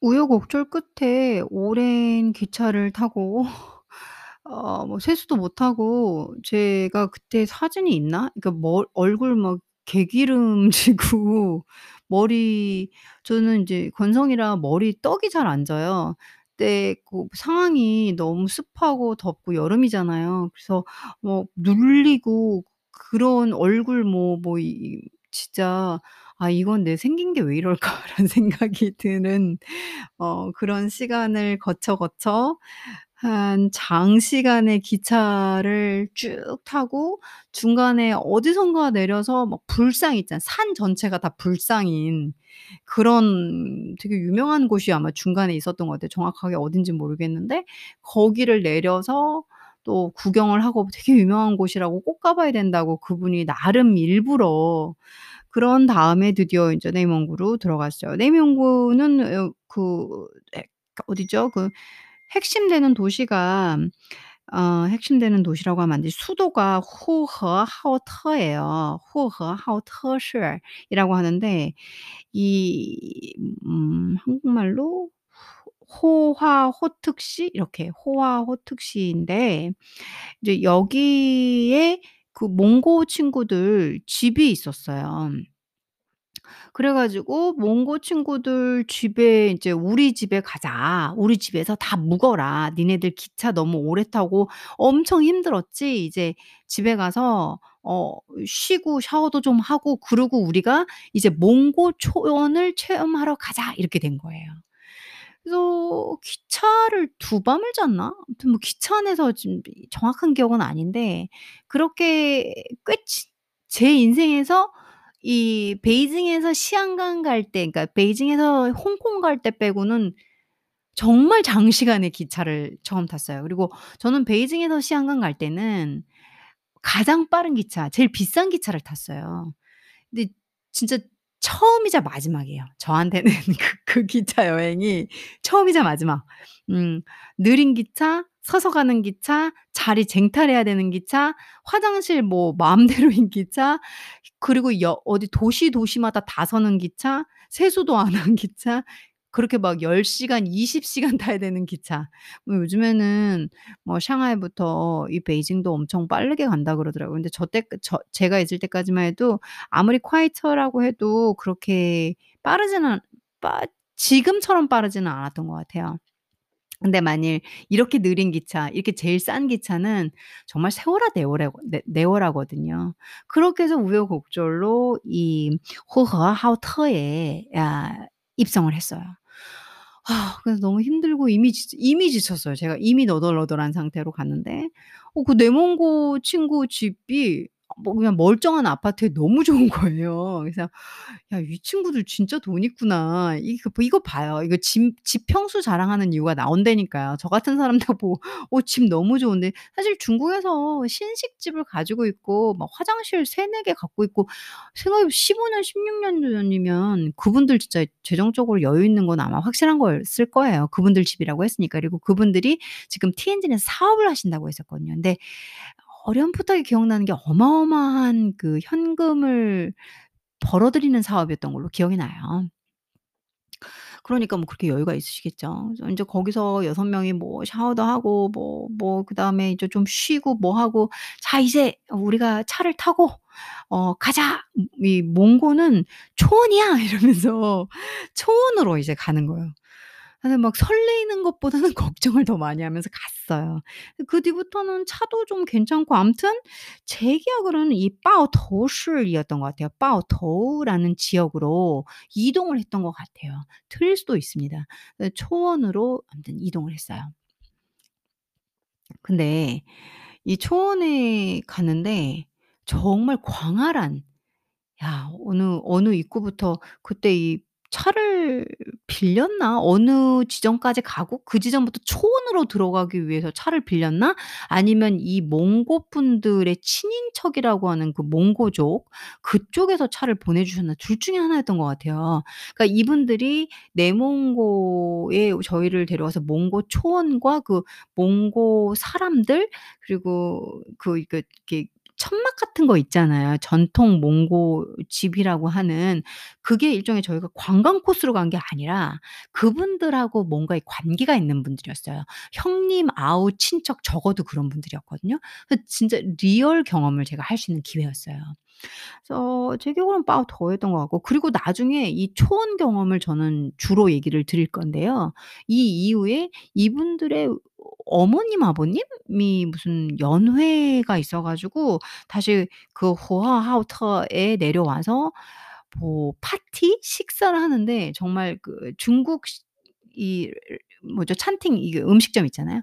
우여곡절 끝에 오랜 기차를 타고 어 뭐 세수도 못 하고 제가 그때 사진이 있나? 그러니까 머 얼굴 막 개기름 지고 머리 저는 인제 건성이라 머리 떡이 잘 안 져요. 그때 그 상황이 너무 습하고 덥고 여름이잖아요. 그래서 뭐 눌리고 그런 얼굴 뭐 뭐이 진짜 '아 이건 내 생긴 게 왜 이럴까.'라는 생각이 드는 어 그런 시간을 거쳐, 거쳐 한 장시간의 기차를 쭉 타고 중간에 어디선가 내려서 막 불상 있잖아요. 산 전체가 다 불상인 그런 되게 유명한 곳이 아마 중간에 있었던 것 같아요. 정확하게 어딘진 모르겠는데 거기를 내려서 또 구경을 하고 되게 유명한 곳이라고 꼭 가 봐야 된다고 그분이 나름 일부러 그런 다음에 드디어 인제 내몽구로 들어갔어요. 내몽구는 어 그 에 어디죠? 그 핵심되는 도시가 어 핵심되는 도시라고 하면 안 돼. 수도가 후허하오터예요. 후허하오터시이라고 하는데 이 음 한국말로 호화호특시 이렇게 호화호특시인데 이제 여기에 그 몽고 친구들 집이 있었어요. 그래 가지고 몽고 친구들 집에 이제 "우리 집에 가자. 우리 집에서 다 묵어라. 니네들 기차 너무 오래 타고 엄청 힘들었지. 이제 집에 가서 어 쉬고 샤워도 좀 하고 그러고 우리가 이제 몽고 초원을 체험하러 가자." 이렇게 된 거예요. 그래서 기차를 두 밤을 잤나? 아무튼 뭐 기차 안에서 지금 이 정확한 기억은 아닌데 그렇게 꽤지제 인생에서 이 베이징에서 시안강 갈 때 그러니까 베이징에서 홍콩 갈 때 빼고는 정말 장시간의 기차를 처음 탔어요. 그리고 저는 베이징에서 시안강 갈 때는 가장 빠른 기차 제일 비싼 기차를 탔어요. 근데 진짜 처음이자 마지막이에요. 저한테는 그 그 기차 여행이 처음이자 마지막. 음 느린 기차, 서서 가는 기차, 자리 쟁탈해야 되는 기차, 화장실 뭐 마음대로인 기차, 그리고 여 어디 도시, 도시마다 다 서는 기차, 세수도 안 한 기차, 그렇게 막 10 시간, 20 시간 타야 되는 기차. 뭐 요즘에는 뭐 상하이부터 이 베이징도 엄청 빠르게 간다 그러더라고요. 근데 저 때 저 제가 있을 때까지만 해도 아무리 콰이터라고 해도 그렇게 빠르지는 빠 지금처럼 빠르지는 않았던 것 같아요. 근데 만일 이렇게 느린 기차 이렇게 제일 싼 기차는 정말 세워라 내워라고 내 내워라거든요. 그렇게 해서 우여곡절로 이 호허 하우터에 야 입성을 했어요. 아 그래서 너무 힘들고 이미 지 이미 지쳤어요. 제가 이미 너덜너덜한 상태로 갔는데 어 그 내몽고 친구 집이 뭐 그냥 멀쩡한 아파트에 너무 좋은 거예요. 그래서 '야 이 친구들 진짜 돈 있구나.' 이거 이거 봐요. 이거 집 집 평수 자랑하는 이유가 나온다니까요. 저 같은 사람들 보고 '어 집 너무 좋은데.' 사실 중국에서 신식집을 가지고 있고 막 화장실 3-4개 갖고 있고 생각해 보면 15년 16년 전이면 그분들 진짜 재정적으로 여유 있는 건 아마 확실한 거였을 거예요. 그분들 집이라고 했으니까. 그리고 그분들이 지금 티엔진에서 사업을 하신다고 했었거든요. 근데 어렴풋하게 기억나는 게 어마어마한 그 현금을 벌어들이는 사업이었던 걸로 기억이 나요. 그러니까 뭐 그렇게 여유가 있으시겠죠. 인제 거기서 6 명이 뭐 샤워도 하고 뭐 뭐 그다음에 이제 좀 쉬고 뭐 하고 "자 이제 우리가 차를 타고 어 가자. 이 몽고는 초원이야." 이러면서 초원으로 이제 가는 거예요. 근데 막 설레이는 것보다는 걱정을 더 많이 하면서 갔어요. 그 뒤부터는 차도 좀 괜찮고 아무튼 제 기억으로는 이 바오토시이었던 것 같아요. 바오토우라는 지역으로 이동을 했던 것 같아요. 틀릴 수도 있습니다. 그 초원으로 아무튼 이동을 했어요. 근데 이 초원에 갔는데 정말 광활한 야 어느 어느 입구부터 그때 이 차를 빌렸나? 어느 지점까지 가고 그 지점부터 초원으로 들어가기 위해서 차를 빌렸나? 아니면 이 몽고 분들의 친인척이라고 하는 그 몽고족 그쪽에서 차를 보내주셨나 둘 중에 하나였던 것 같아요. 그러니까 이분들이 내몽고에 저희를 데려와서 몽고 초원과 그 몽고 사람들 그리고 그그 이렇게 천막 같은 거 있잖아요. 전통 몽고 집이라고 하는 그게 일종의 저희가 관광 코스로 간 게 아니라 그분들하고 뭔가 관계가 있는 분들이었어요. 형님, 아우, 친척 적어도 그런 분들이었거든요. 진짜 real 경험을 제가 할 수 있는 기회였어요. 그래서 제 기억으로는 빠 더했던 것 같고 그리고 나중에 이 초원 경험을 저는 주로 얘기를 드릴 건데요. 이 이후에 이분들의 어머님, 아버님이 무슨 연회가 있어 가지고 다시 그 호허하우터에 내려와서 뭐 파티 식사를 하는데 정말 그 중국 시 이 뭐죠? 찬팅 이게 음식점 있잖아요.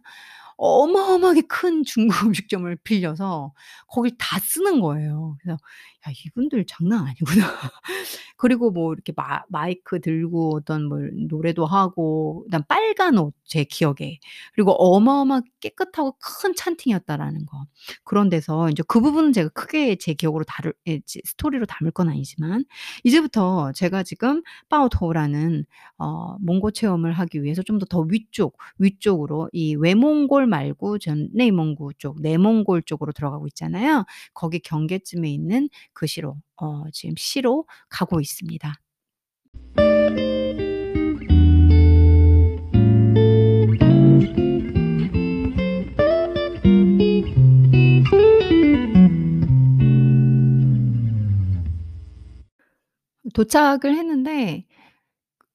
어마어마하게 큰 중국 음식점을 빌려서 거길 다 쓰는 거예요. 그래서 ' 야 이분들 장난 아니구나.' 그리고 뭐 이렇게 마 마이크 들고 어떤 뭐 노래도 하고 그다음 빨간 옷 제 기억에. 그리고 어마어마하게 깨끗하고 큰 찬팅이었다라는 거. 그런 데서 인제 그 부분은 제가 크게 제 기억으로 다룰 예지 스토리로 담을 건 아니지만 이제부터 제가 지금 빠오토라는 어 몽고 체험을 하기 위해서 좀 더 더 위쪽, 위쪽으로 이 외몽골 말고 전 내몽고 쪽 내몽골 쪽으로 들어가고 있잖아요. 거기 경계쯤에 있는 그 시로 어 지금 시로 가고 있습니다. 도착을 했는데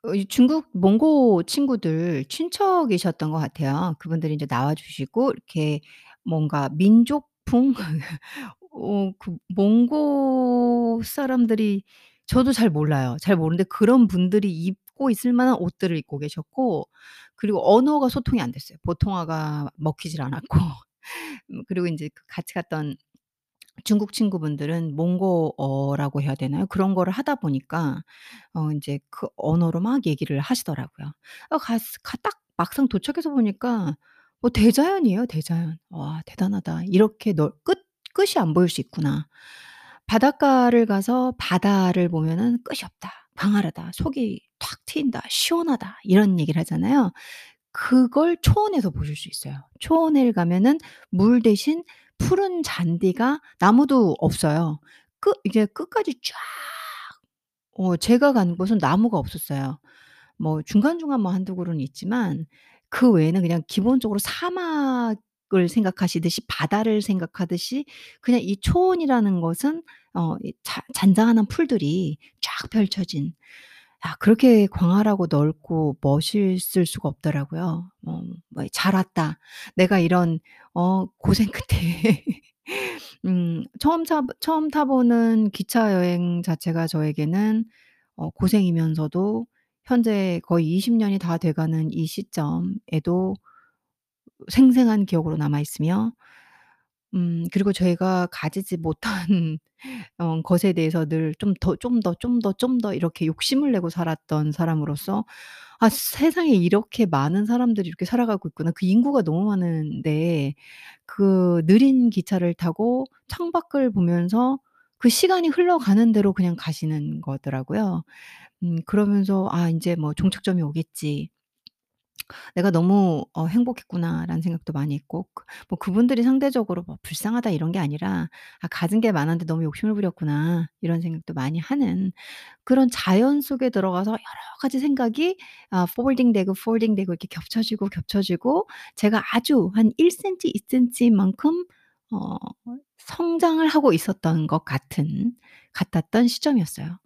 어이 중국 몽고 친구들 친척이셨던 것 같아요. 그분들이 인제 나와 주시고 이렇게 뭔가 민족풍 어 그 몽고 사람들이 저도 잘 몰라요. 잘 모르는데 그런 분들이 입고 있을 만한 옷들을 입고 계셨고 그리고 언어가 소통이 안 됐어요. 보통어가 먹히질 않았고 음 그리고 인제 그 같이 갔던 중국 친구분들은 몽고어라고 해야 되나요? 그런 거를 하다 보니까 어 인제 그 언어로 막 얘기를 하시더라고요. 어 가스 가 딱 막상 도착해서 보니까 뭐 대자연이에요, 대자연. '와 대단하다. 이렇게 넓 끝 끝이 안 보일 수 있구나. 바닷가를 가서 바다를 보면은 끝이 없다. 광활하다. 속이 탁 트인다. 시원하다.' 이런 얘기를 하잖아요. 그걸 초원에서 보실 수 있어요. 초원에 가면은 물 대신 푸른 잔디가 나무도 없어요. 끝 이게 끝까지 쫙 어 제가 간 곳은 나무가 없었어요. 뭐 중간중간 뭐1-2 그루는 있지만 그 외에는 그냥 기본적으로 사막 을 생각하시듯이 바다를 생각하듯이 그냥 이 초원이라는 것은 어 잔잔한 풀들이 쫙 펼쳐진 야 그렇게 광활하고 넓고 멋있을 수가 없더라고요. 어뭐 '잘 왔다. 내가 이런 어 고생 끝에' 음 처음 차 처음 타 보는 기차 여행 자체가 저에게는 어 고생이면서도 현재 거의 20 년이 다 돼 가는 이 시점에도 생생한 기억으로 남아 있으며 음 그리고 저희가 가지지 못한 어 것에 대해서 늘 좀 더 좀 더 좀 더 좀 더 이렇게 욕심을 내고 살았던 사람으로서 '아 세상에 이렇게 많은 사람들이 이렇게 살아가고 있구나.' 그 인구가 너무 많은데 그 느린 기차를 타고 창밖을 보면서 그 시간이 흘러가는 대로 그냥 가시는 거더라고요. 음 그러면서 '아 인제 뭐 종착점이 오겠지.' ' 내가 너무 어 행복했구나.'라는 생각도 많이 했고 그 뭐 그분들이 상대적으로 뭐 불쌍하다 이런 게 아니라 '아 가진 게 많았는데 너무 욕심을 부렸구나.' 이런 생각도 많이 하는 그런 자연 속에 들어가서 여러 가지 생각이 아 folding 되고 folding 되고 이렇게 겹쳐지고 겹쳐지고 제가 아주 한 1 센티, 2 센티만큼 어 성장을 하고 있었던 것 같은 같았던 시점이었어요.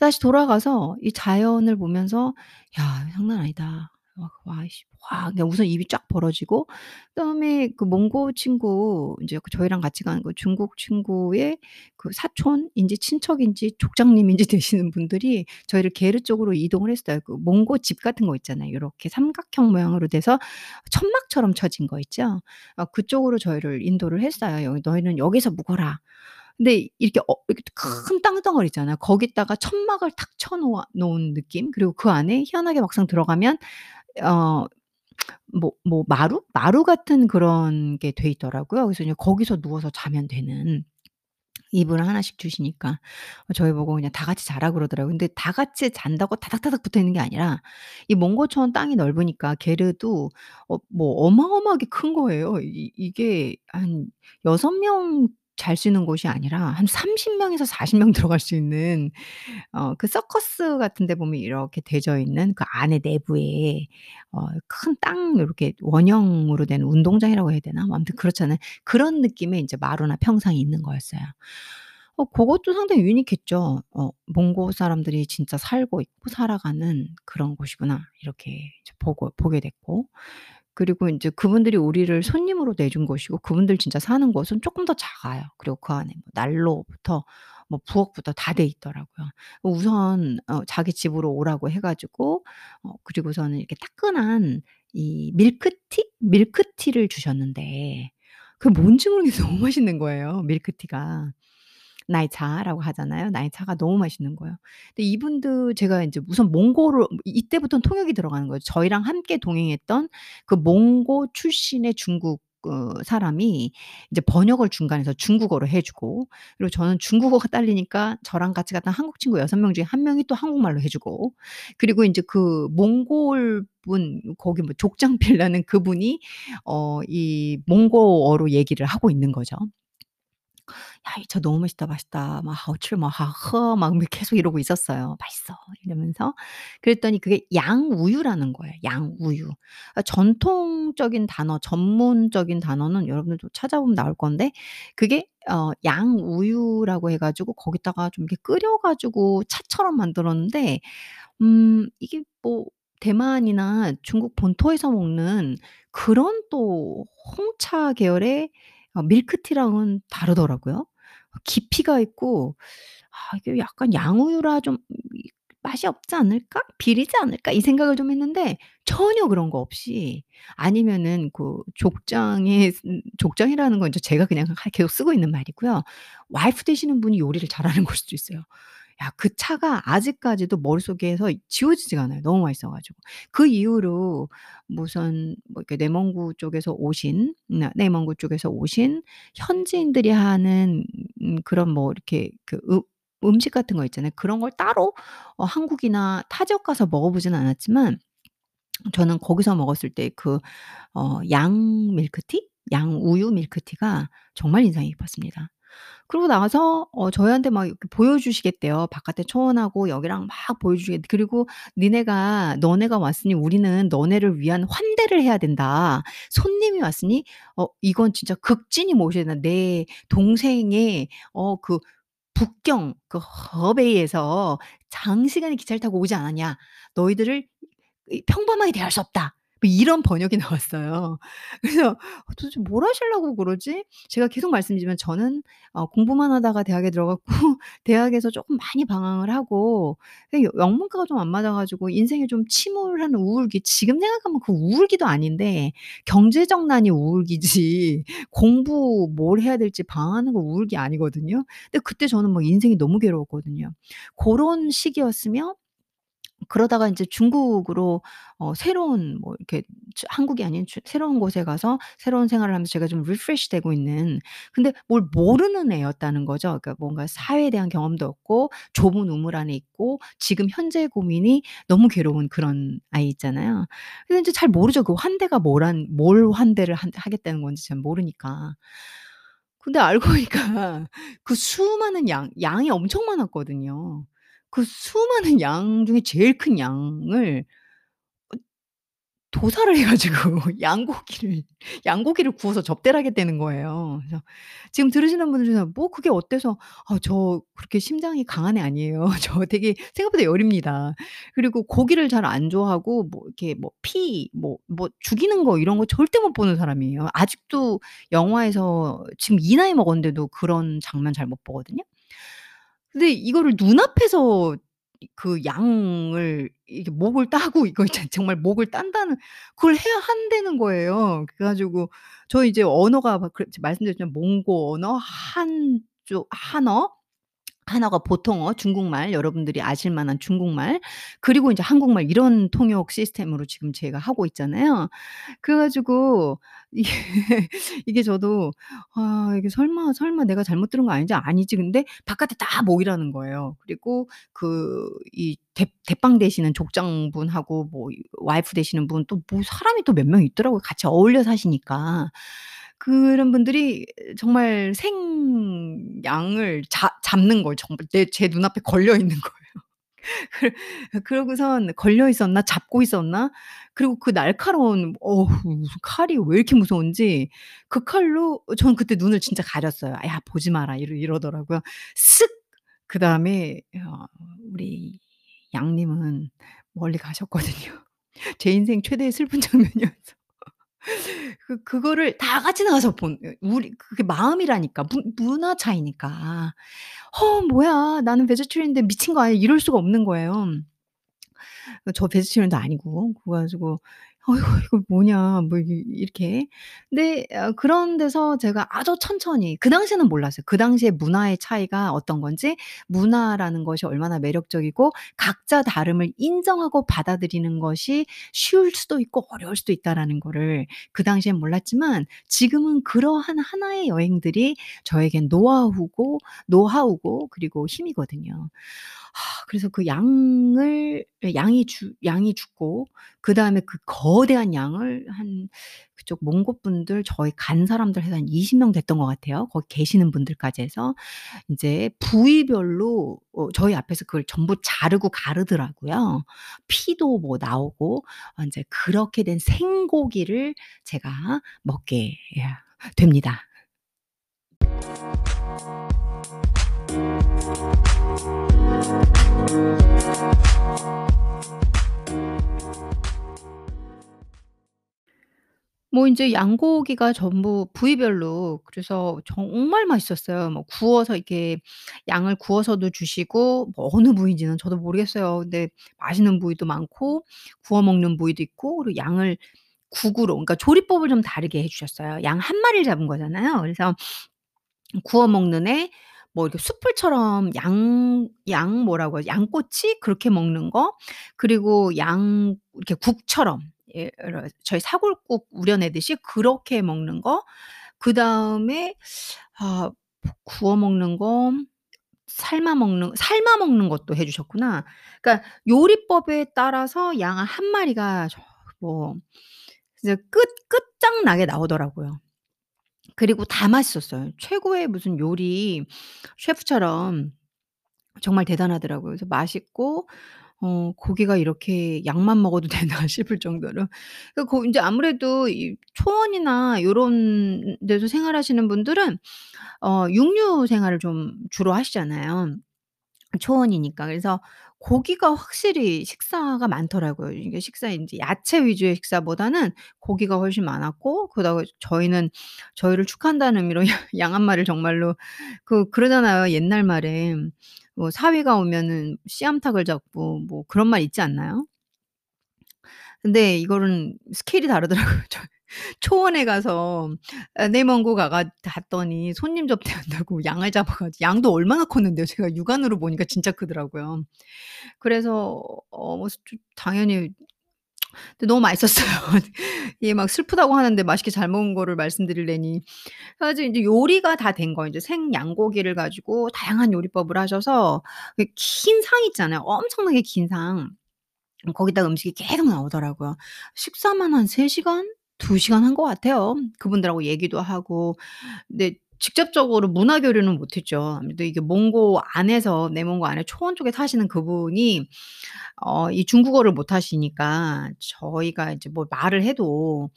다시 돌아가서 이 자연을 보면서 '야 장난 아니다. 와 와 씨 와.' 그냥 우선 입이 쫙 벌어지고 그다음에 그 몽고 친구 인제 그 저희랑 같이 간그 중국 친구의 그 사촌인지 친척인지 족장님인지 되시는 분들이 저희를 게르 쪽으로 이동을 했어요. 그 몽고 집 같은 거 있잖아요. 요렇게 삼각형 모양으로 돼서 천막처럼 쳐진 거 있죠. 어 그쪽으로 저희를 인도를 했어요. "여기 너희는 여기서 묵어라." 근데 이렇게 어 이렇게 큰 땅덩어리 있잖아요. 거기다가 천막을 탁 쳐 놓아 놓은 느낌? 그리고 그 안에 희한하게 막상 들어가면 어 뭐 뭐 마루? 마루 같은 그런 게 돼 있더라고요. 그래서 이제 거기서 누워서 자면 되는. 이불을 하나씩 주시니까. 어 저희 보고 그냥 "다 같이 자라." 그러더라고요. 근데 다 같이 잔다고 다닥다닥 붙어 있는 게 아니라 이 몽고초원 땅이 넓으니까 게르도 어 뭐 어마어마하게 큰 거예요. 이 이게 한6명 잘수 있는 곳이 아니라 한 30 명에서 40명 들어갈 수 있는 어 그 서커스 같은 데 보면 이렇게 되져 있는 그 안에 내부에 어 큰땅 요렇게 원형으로 된 운동장이라고 해야 되나? 뭐 아무튼 그렇잖아요. 그런 느낌의 인제 마루나 평상이 있는 거였어요. 어 고것도 상당히 유니크했죠. 어 '몽고 사람들이 진짜 살고 있고 살아가는 그런 곳이구나.' 이렇게 이제 보고 보게 됐고 그리고 인제 그분들이 우리를 손님으로 내준 곳이고 그분들 진짜 사는 곳은 쪼끔 더 작아요. 그리고 그 안에 뭐 난로부터 뭐 부엌부터 다 돼 있더라고요. 우선 어 자기 집으로 오라고 해 가지고 어 그리고서는 이렇게 따끈한 이 밀크티? 밀크티를 주셨는데 그게 뭔지 모르겠어요. 너무 맛있는 거예요 밀크티가. 나이차라고 하잖아요. 나이차가 너무 맛있는 거예요. 근데 이분들 제가 인제 우선 몽고를 이때부터는 통역이 들어가는 거예요. 저희랑 함께 동행했던 그 몽고 출신의 중국 어 사람이 이제 번역을 중간에서 중국어로 해 주고 그리고 저는 중국어가 딸리니까 저랑 같이 갔던 한국 친구 6명 중에 한 명이 또 한국말로 해 주고 그리고 인제 그 몽골 분 거기 뭐 족장필라는 그분이 어 이 몽고어로 얘기를 하고 있는 거죠. " 야 이 차 너무 맛있다, 맛있다." 막 하오츠 뭐뭐 계속 이러고 있었어요. "맛있어." 이러면서. 그랬더니 그게 양우유라는 거예요, 양우유. 아 전통적인 단어 전문적인 단어는 여러분들도 찾아보면 나올 건데 그게 어 양우유라고 해 가지고 거기다가 좀 이렇게 끓여 가지고 차처럼 만들었는데 음 이게 뭐 대만이나 중국 본토에서 먹는 그런 또 홍차 계열의 어 밀크티랑은 다르더라고요. 깊이가 있고 '아 이게 약간 양우유라 좀이 맛이 없지 않을까? 비리지 않을까?' 이 생각을 좀 했는데 전혀 그런 거 없이 아니면은 그 족장에 음 족장이라는 건 제가 그냥 하 계속 쓰고 있는 말이고요. 와이프 되시는 분이 요리를 잘하는 걸 수도 있어요. 야 그 차가 아직까지도 머릿속에서 지워지지가 않아요, 너무 맛있어 가지고. 그 이후로 무슨 뭐 이렇게 내몽구 쪽에서 오신 나 내몽구 쪽에서 오신 현지인들이 하는 음 그런 뭐 이렇게 그으 음식 같은 거 있잖아요. 그런 걸 따로 어 한국이나 타 지역 가서 먹어 보진 않았지만 저는 거기서 먹었을 때 그 어 양 밀크티? 양 우유 밀크티가 정말 인상이 깊었습니다. 그러고 나서 어 저희한테 막 이렇게 보여주시겠대요. 바깥에 초원하고 여기랑 막 보여주시겠 그리고 "니네가 너네가 왔으니 우리는 너네를 위한 환대를 해야 된다. 손님이 왔으니 어 이건 진짜 극진히 모셔야 된다. 내 동생의 어 그 북경 그 허베이에서 장시간의 기차를 타고 오지 않았냐. 너희들을 이 평범하게 대할 수 없다. 뭐 이런 번역이 나왔어요. 그래서 '어 도대체 뭘 하시려고 그러지?' 제가 계속 말씀드리지만 저는 어 공부만 하다가 대학에 들어 갔고 대학에서 쪼끔 많이 방황을 하고 영문과가 좀 안 맞아 가지고 인생에 좀 침울한 우울기 지금 생각하면 그 우울기도 아닌데 경제적 난이 우울기지 공부 뭘 해야 될지 방황하는 거 우울기 아니거든요. 근데 그때 저는 막 인생이 너무 괴로웠거든요. 고런 시기였으며 그러다가 인제 중국으로 어 새로운 뭐 이렇게 주 한국이 아닌 주 새로운 곳에 가서 새로운 생활을 하면서 제가 좀 refresh 되고 있는 근데 뭘 모르는 애였다는 거죠. 그러니까 뭔가 사회에 대한 경험도 없고 좁은 우물 안에 있고 지금 현재 고민이 너무 괴로운 그런 아이 있잖아요. 근데 인제 잘 모르죠. 그 환대가 뭐란 뭘 환대를 한 하겠다는 건지 잘 모르니까. 근데 알고 보니까 그 수많은 양 양이 엄청 많았거든요. 그 수많은 양 중에 제일 큰 양을 도살을 해 가지고 양고기를 양고기를 구워서 접대를 하겠다는 거예요. 그래서 지금 들으시는 분들 중에 "뭐 그게 어때서?" 아 저 그렇게 심장이 강한 애 아니에요. 저 되게 생각보다 여립니다. 그리고 고기를 잘 안 좋아하고 뭐 이렇게 뭐 피 뭐 뭐 죽이는 거 이런 거 절대 못 보는 사람이에요. 아직도 영화에서 지금 이 나이 먹었는데도 그런 장면 잘 못 보거든요. 근데 이거를 눈앞에서 이그 양을 이게 목을 따고 이거 자 정말 목을 딴다는 그걸 해야 한다는 거예요. 그래 가지고 저 이제 언어가 막 그 말씀드렸지만 몽고 언어, 한족 한어 하나가 보통어 중국말 여러분들이 아실 만한 중국말 그리고 인제 한국말 이런 통역 시스템으로 지금 제가 하고 있잖아요. 그래 가지고 이게 이게 저도 '아 이게 설마, 설마 내가 잘못 들은 거 아니지?' 아니지 근데 바깥에 다 모이라는 거예요. 그리고 그 이 대 대빵 되시는 족장분하고 뭐이 와이프 되시는 분 또 뭐 사람이 또 몇 명 있더라고요 같이 어울려 사시니까. 그런 분들이 정말 생양을 잡 잡는 거예요. 정말 내 제 눈앞에 걸려 있는 거예요. 그 그러고선 걸려 있었나 잡고 있었나 그리고 그 날카로운 무슨 칼이 왜 이렇게 무서운지 그 칼로 어 저는 그때 눈을 진짜 가렸어요. "야 보지 마라." 이러 이러더라고요. 쓱 그다음에 어 우리 양님은 멀리 가셨거든요. 제 인생 최대의 슬픈 장면이었어. 그 그거를 다 같이 나가서 본예 우리 그게 마음이라니까. 문 문화 차이니까. "어 뭐야. 나는 베지테리언인데 미친 거 아니야." 이럴 수가 없는 거예요. 그저 베지테리언도 아니고. 그래 가지고 " 어이구 이거 뭐냐." 뭐 이 이렇게. 근데 어 그런 데서 제가 아주 천천히 그 당시에는 몰랐어요. 그 당시에 문화의 차이가 어떤 건지 문화라는 것이 얼마나 매력적이고 각자 다름을 인정하고 받아들이는 것이 쉬울 수도 있고 어려울 수도 있다라는 거를 그 당시엔 몰랐지만 지금은 그러한 하나의 여행들이 저에겐 노하우고 노하우고 그리고 힘이거든요. 그래서 그 양을 예 양이 죽 양이 죽고 그다음에 그 거 대한 양을 한 그쪽 몽고 분들 저희 간 사람들 해서 한 20명 됐던 것 같아요. 거기 계시는 분들까지 해서 인제 부위별로 어 저희 앞에서 그걸 전부 자르고 가르더라고요. 피도 뭐 나오고 어 인제 그렇게 된 생고기를 제가 먹게 예 됩니다. 뭐 인제 양고기가 전부 부위별로 그래서 정말 맛있었어요. 뭐 구워서 이렇게 양을 구워서도 주시고 뭐 어느 부위인지는 저도 모르겠어요. 근데 맛있는 부위도 많고 구워 먹는 부위도 있고 그리고 양을 국으로 그러니까 조리법을 좀 다르게 해 주셨어요. 양한 마리를 잡은 거잖아요. 그래서 구워 먹는 애 뭐 이렇게 숯불처럼 양 양 뭐라고 하지? 양꼬치 그렇게 먹는 거 그리고 양 이렇게 국처럼 저희 사골국 우려내듯이 그렇게 먹는 거 그 다음에 아 구워 먹는 거 삶아 먹는 삶아 먹는 것도 해 주셨구나. 그러니까 요리법에 따라서 양 한 마리가 저뭐 진짜 끝 끝장나게 나오더라고요. 그리고 다 맛있었어요. 최고의 무슨 요리 셰프처럼 정말 대단하더라고요. 그래서 맛있고 어 '고기가 이렇게 양만 먹어도 되나?' 싶을 정도로. 그 고 인제 아무래도 이 초원이나 요런 데서 생활하시는 분들은 어 육류 생활을 좀 주로 하시잖아요. 초원이니까. 그래서 고기가 확실히 식사가 많더라고요. 이게 식사 인제 야채 위주의 식사보다는 고기가 훨씬 많았고 그러다가 저희는 저희를 축하한다는 의미로 양한 마리를 정말로 그 그러잖아요. 옛날 말에 뭐 사위가 오면은 씨암탉을 잡고 뭐 그런 말 있지 않나요? 근데 이거는 스케일이 다르더라고요. 저 초원에 가서 아 내먼 곳 가가 갔더니 손님 접대한다고 양을 잡아 가지고 양도 얼마나 컸는데요. 제가 육안으로 보니까 진짜 크더라고요. 그래서 어뭐 당연히 근데 너무 맛있었어요. 이게 막 슬프다고 하는데 맛있게 잘 먹은 거를. 그래 가지고 인제 요리가 다 된 거예요. 이제 생 양고기를 가지고 다양한 요리법을 하셔서 그 긴 상 있잖아요. 엄청나게 긴 상. 거기다가 음식이 계속 나오더라고요. 식사만 한 3 시간, 2 시간 한 것 같아요. 그분들하고 얘기도 하고. 근데 직접적으로 문화 교류는 못 했죠. 아무래도 이게 몽고 안에서 내몽고 안에 초원 쪽에 사시는 그분이 어 이 중국어를 못 하시니까 저희가 이제 뭐 말을 해도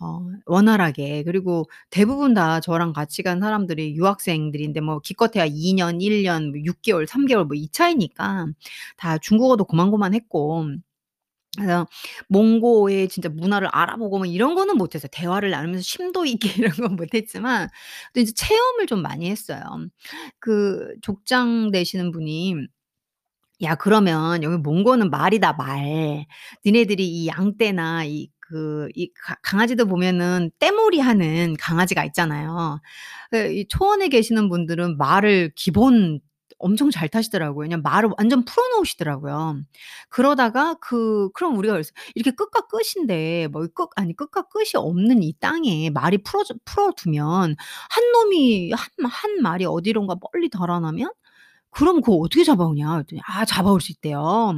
어 원활하게 그리고 대부분 다 저랑 같이 간 사람들이 유학생들인데 뭐 기껏해야 2 년, 1 년, 뭐 6 개월, 3 개월 뭐 이 차이니까 다 중국어도 고만고만했고 그래서 몽고의 진짜 문화를 알아보고 뭐 이런 거는 못했어요. 대화를 나누면서 심도 있게 이런 건 못했지만 또 이제 체험을 좀 많이 했어요. 그 족장 되시는 분이 "야 그러면 여기 몽고는 말이다 말. 니네들이 이 양떼나 이 그 이 가 강아지들 보면은 떼몰이 하는 강아지가 있잖아요. 그이 초원에 계시는 분들은 말을 기본 엄청 잘 타시더라고요. 그냥 말을 완전 풀어 놓으시더라고요. 그러다가 그 그럼 우리가 그랬어요. 이렇게 끝과 끝인데 뭐 끝 아니 끝과 끝이 없는 이 땅에 말이 풀어 두면 한 놈이 한 한 말이 어디론가 멀리 달아나면 "그럼 그거 어떻게 잡아오냐?" 그랬더니 "아 잡아올 수 있대요."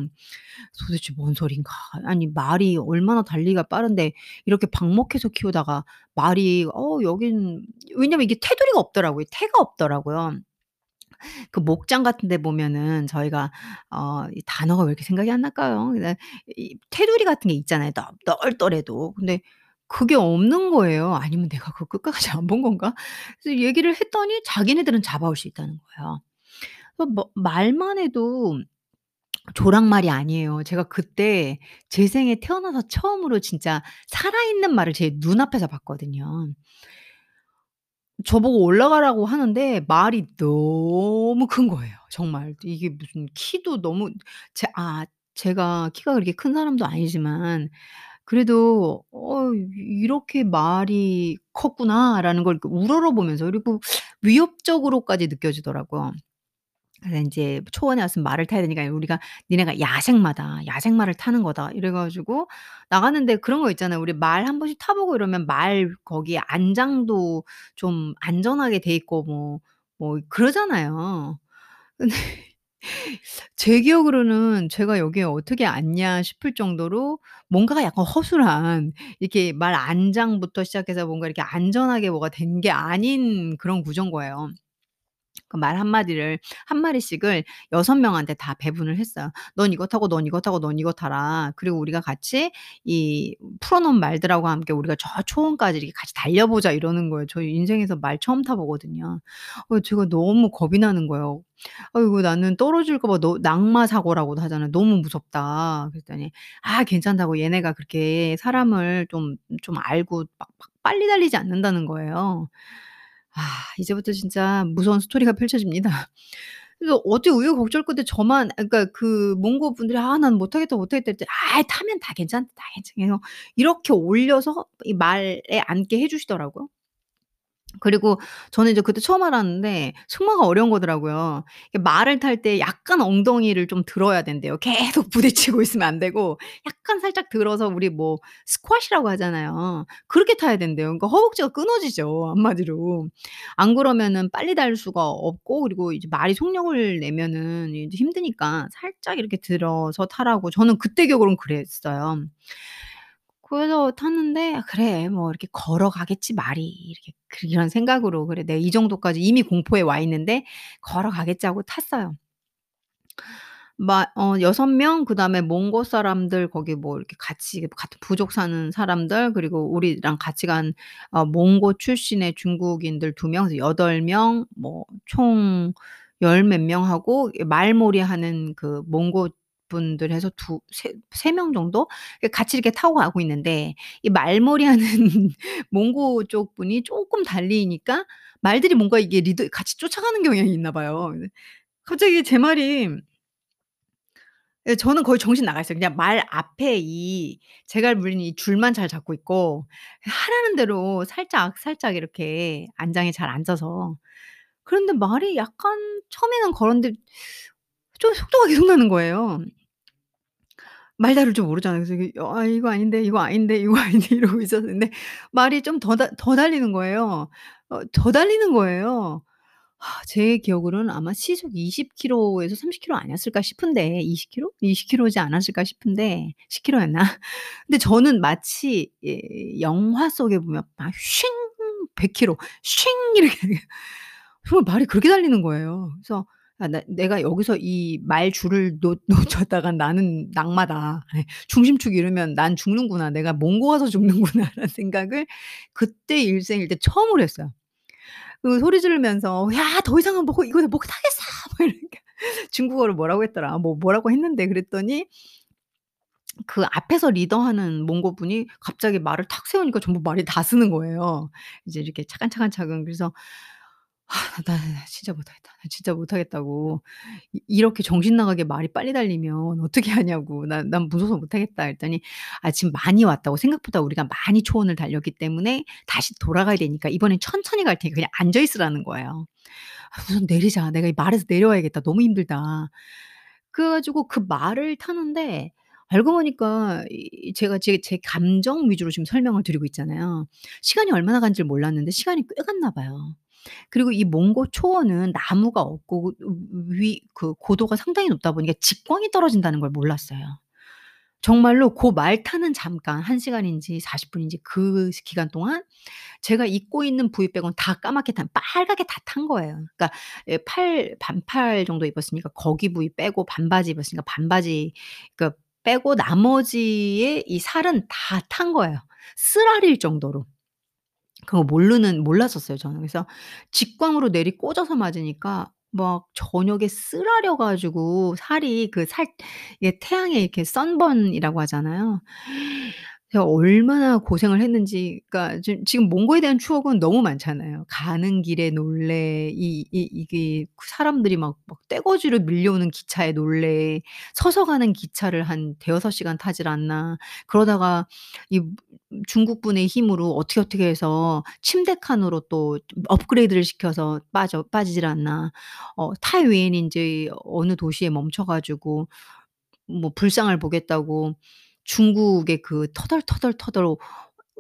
도대체 뭔 소린가. 아니 말이 얼마나 달리기가 빠른데 이렇게 방목해서 키우다가 말이 어 여긴 왜냐면 이게 테두리가 없더라고요. 태가 없더라고요. 그 목장 같은 데 보면은 저희가 어 이 단어가 왜 이렇게 생각이 안 날까요? 그냥 이 테두리 같은 게 있잖아요, 넓 널떠래도. 근데 그게 없는 거예요. 아니면 내가 그거 끝까지 안 본 건가? 그래서 얘기를 했더니 자기네들은 잡아올 수 있다는 거예요. 그뭐 말만 해도 조랑말이 아니에요. 제가 그때 제 생에 태어나서 처음으로 진짜 살아있는 말을 제 눈앞에서 봤거든요. 저보고 올라가라고 하는데 말이 너무 큰 거예요 정말. 이게 무슨 키도 너무 제 아 제가 키가 그렇게 큰 사람도 아니지만 그래도 '어 이렇게 말이 컸구나.'라는 걸 이렇게 우러러보면서 그리고 위협적으로까지 느껴지더라고요. 그래서 인제 초원에 왔으면 말을 타야 되니까 우리가 "니네가 야생마다. 야생마를 타는 거다." 이래 가지고 나갔는데 그런 거 있잖아요. 우리 말한 번씩 타 보고 이러면 말 거기 안장도 좀 안전하게 돼 있고 뭐 뭐 그러잖아요. 근데 제 기억으로는 '제가 여기에 어떻게 왔냐.' 싶을 정도로 뭔가가 약간 허술한 이렇게 말 안장부터 시작해서 뭔가 이렇게 안전하게 뭐가 된 게 아닌 그런 구조인 거예요. 그말1 마디를 1 마리씩을 6 명한테 다 배분을 했어요. "넌 이거 타고 넌 이거 타고 넌 이거 타라. 그리고 우리가 같이 이 풀어 놓은 말들하고 함께 우리가 저 초원까지 이렇게 같이 달려보자." 이러는 거예요. 저 인생에서 말 처음 타 보거든요. 어 제가 너무 겁이 나는 거예요. "아이고 나는 떨어질까 봐 너 낙마 사고라고도 하잖아요. 너무 무섭다." 그랬더니 아 괜찮다고 얘네가 그렇게 사람을 좀 좀 알고 막 막 빨리 달리지 않는다는 거예요. 아 이제부터 진짜 무서운 스토리가 펼쳐집니다. 그래서 어떻게 우여곡절 끝에 저만 아 그러니까 그 몽고 분들이 "아 난 못하겠다, 못하겠다." 했더니 "아이 타면 다 괜찮다, 다 괜찮아." 이렇게 올려서 이 말에 앉게 해 주시더라고요. 그리고 저는 이제 그때 처음 알았는데 승마가 어려운 거더라고요. 이 말을 탈 때 약간 엉덩이를 좀 들어야 된대요. 계속 부딪히고 있으면 안 되고 약간 살짝 들어서 우리 뭐 스쿼시라고 하잖아요. 그렇게 타야 된대요. 그러니까 허벅지가 끊어지죠 한마디로. 안 그러면은 빨리 달 수가 없고 그리고 이제 말이 속력을 내면은 이제 힘드니까 살짝 이렇게 들어서 타라고 저는 그때 기억으로는 그랬어요. 그래서 탔는데 '아 그래 뭐 이렇게 걸어가겠지 말이.' 이렇게 그런 생각으로 '그래 내가 이 정도까지 이미 공포에 와 있는데 걸어가겠지.' 하고 탔어요. 마 어 6 명 그다음에 몽고 사람들 거기 뭐 이렇게 같이 같은 부족 사는 사람들 그리고 우리랑 같이 간 어 몽고 출신의 중국인들 2 명 그래서 8 명 뭐 총 열 몇 명하고 이 말몰이하는 그 몽고 분들 해서 두세3명 정도 이 같이 이렇게 타고 가고 있는데 이 말몰이하는 몽고 쪽 분이 쪼끔 달리니까 말들이 뭔가 이게 리드 같이 쫓아가는 경향이 있나 봐요. 네. 갑자기 제 말이 예 저는 거의 정신 나가 있어요. 그냥 말 앞에 이 제갈 물린 이 줄만 잘 잡고 있고 하라는 대로 살짝, 살짝 이렇게 안장에 잘 앉아서 그런데 말이 약간 처음에는 걸었는데 좀 속도가 계속 나는 거예요. 말 다룰 줄 모르잖아요. 그래서 이게 '아 이거 아닌데, 이거 아닌데, 이거 아닌데.' 이러고 있었는데 말이 좀더달더 달리는 거예요. 어 더 달리는 거예요. 제 기억으로는 아마 시속 20 킬로에서 30 킬로 아니었을까 싶은데 20 킬로? 20 킬로지 않았을까 싶은데 10 킬로였나? 근데 저는 마치 예 영화 속에 보면 막 쉥 100 킬로 쉥 이렇게 정말 말이 그렇게 달리는 거예요. 그래서 ' 아 나 내가 여기서 이 말 줄을 놓 놓쳤다간 나는 낙마다. 예 중심축 잃으면 난 죽는구나. 내가 몽고 가서 죽는구나.'라는 생각을 그때 일생 일대 처음으로 했어요. 그 소리 지르면서 "야 더 이상은 못 이거 못 타겠어." 막 이러니까 중국어로 뭐라고 했더라. 뭐 뭐라고 했는데 그랬더니 그 앞에서 리더하는 몽고 분이 갑자기 말을 탁 세우니까 전부 말이 다 쓰는 거예요. 이제 이렇게 차근차근 차근 그래서 아나 진짜 못하겠다. 나 진짜 못하겠다고 이 이렇게 정신 나가게 말이 빨리 달리면 어떻게 하냐고. "난 난 무서워서 못하겠다." 했더니 "아 지금 많이 왔다고. 생각보다 우리가 많이 초원을 달렸기 때문에 다시 돌아가야 되니까 이번엔 천천히 갈 테니까 그냥 앉아 있으라."는 거예요. 아 우선 내리자. 내가 이 말에서 내려와야겠다. 너무 힘들다. 그래 가지고 그 말을 타는데 알고 보니까 이 제가 제 제 감정 위주로 지금 설명을 드리고 있잖아요. 시간이 얼마나 간지를 몰랐는데 시간이 꽤 갔나 봐요. 그리고 이 몽고 초원은 나무가 없고 위 그 고도가 상당히 높다 보니까 직광이 떨어진다는 걸 몰랐어요. 정말로 고말 타는 잠깐 1 시간인지 40 분인지 그시 기간 동안 제가 입고 있는 부위 빼고는 다 까맣게 탄 빨갛게 다 탄 거예요. 그러니까 예팔 반팔 정도 입었으니까 거기 부위 빼고 반바지 입었으니까 반바지 그 빼고 나머지의 이 살은 다 탄 거예요, 쓰라릴 정도로. 그거 모르는 몰랐었어요 저는. 그래서 직광으로 내리 꽂아서 맞으니까 막 저녁에 쓰라려 가지고 살이 그 살 이게 태양에 이렇게 선번이라고 하잖아요. 제가 얼마나 고생을 했는지 그러니까 지 지금 몽고에 대한 추억은 너무 많잖아요. 가는 길에 놀래 이 이 이게 그 사람들이 막 막 떼거지로 밀려오는 기차에 놀래 서서 가는 기차를 한 대여섯 시간 타질 않나. 그러다가 이 중국분의 힘으로 어떻게 어떻게 해서 침대 칸으로 또좀 업그레이드를 시켜서 빠져 빠지질 않나. 어 타이웨이인지 어느 도시에 멈춰 가지고 뭐 불상을 보겠다고 중국의 그 터덜터덜 터덜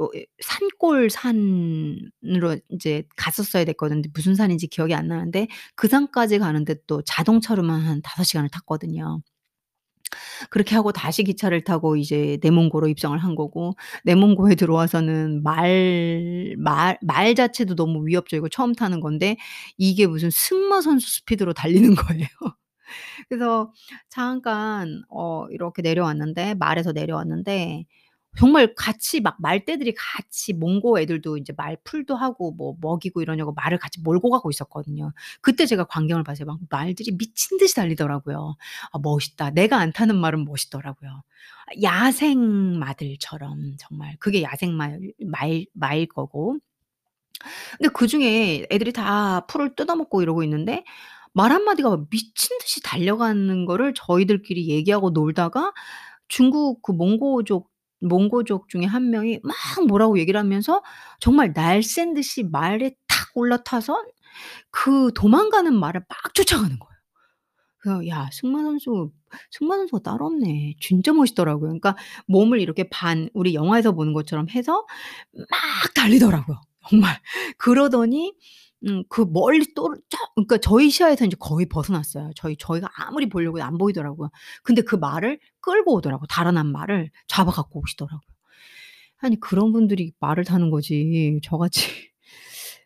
어예 산골 산으로 인제 갔었어야 됐거든요. 무슨 산인지 기억이 안 나는데 그 산까지 가는데 또 자동차로만 한 5 시간을 탔거든요. 그렇게 하고 다시 기차를 타고 이제 내몽고로 입성을 한 거고 내몽고에 들어와서는 말 말 말 자체도 너무 위협적이고 처음 타는 건데 이게 무슨 승마 선수 스피드로 달리는 거예요. 그래서 잠깐 어 이렇게 내려왔는데 말에서 내려왔는데 정말 같이 막 말떼들이 같이 몽고 애들도 인제 말풀도 하고 뭐 먹이고 이러려고 말을 같이 몰고 가고 있었거든요. 그때 제가 광경을 봤어요. 막 말들이 미친 듯이 달리더라고요. 아 멋있다. 내가 안 타는 말은 멋있더라고요. 야생 마들처럼 정말 그게 야생 말 말 말일 거고. 근데 그 중에 애들이 다 풀을 뜯어먹고 이러고 있는데 말1 마디가 막 미친 듯이 달려가는 거를 저희들끼리 얘기하고 놀다가 중국 그 몽고족 몽고족 중에 1 명이 막 뭐라고 얘기를 하면서 정말 날쌘 듯이 말에 탁 올라타서 그 도망가는 말을 막 쫓아가는 거예요. 그래서 '야 승마 선수 승마 선수가 따로 없네.' 진짜 멋있더라고요. 그러니까 몸을 이렇게 반 우리 영화에서 보는 것처럼 해서 막 달리더라고요 정말. 그러더니 음 그 멀리 또르 저 그러니까 저희 시야에서 인제 거의 벗어났어요. 저희 저희가 아무리 보려고 안 보이더라고요. 근데 그 말을 끌고 오더라고 달아난 말을 잡아 갖고 오시더라고요. 아니 그런 분들이 말을 타는 거지 저같이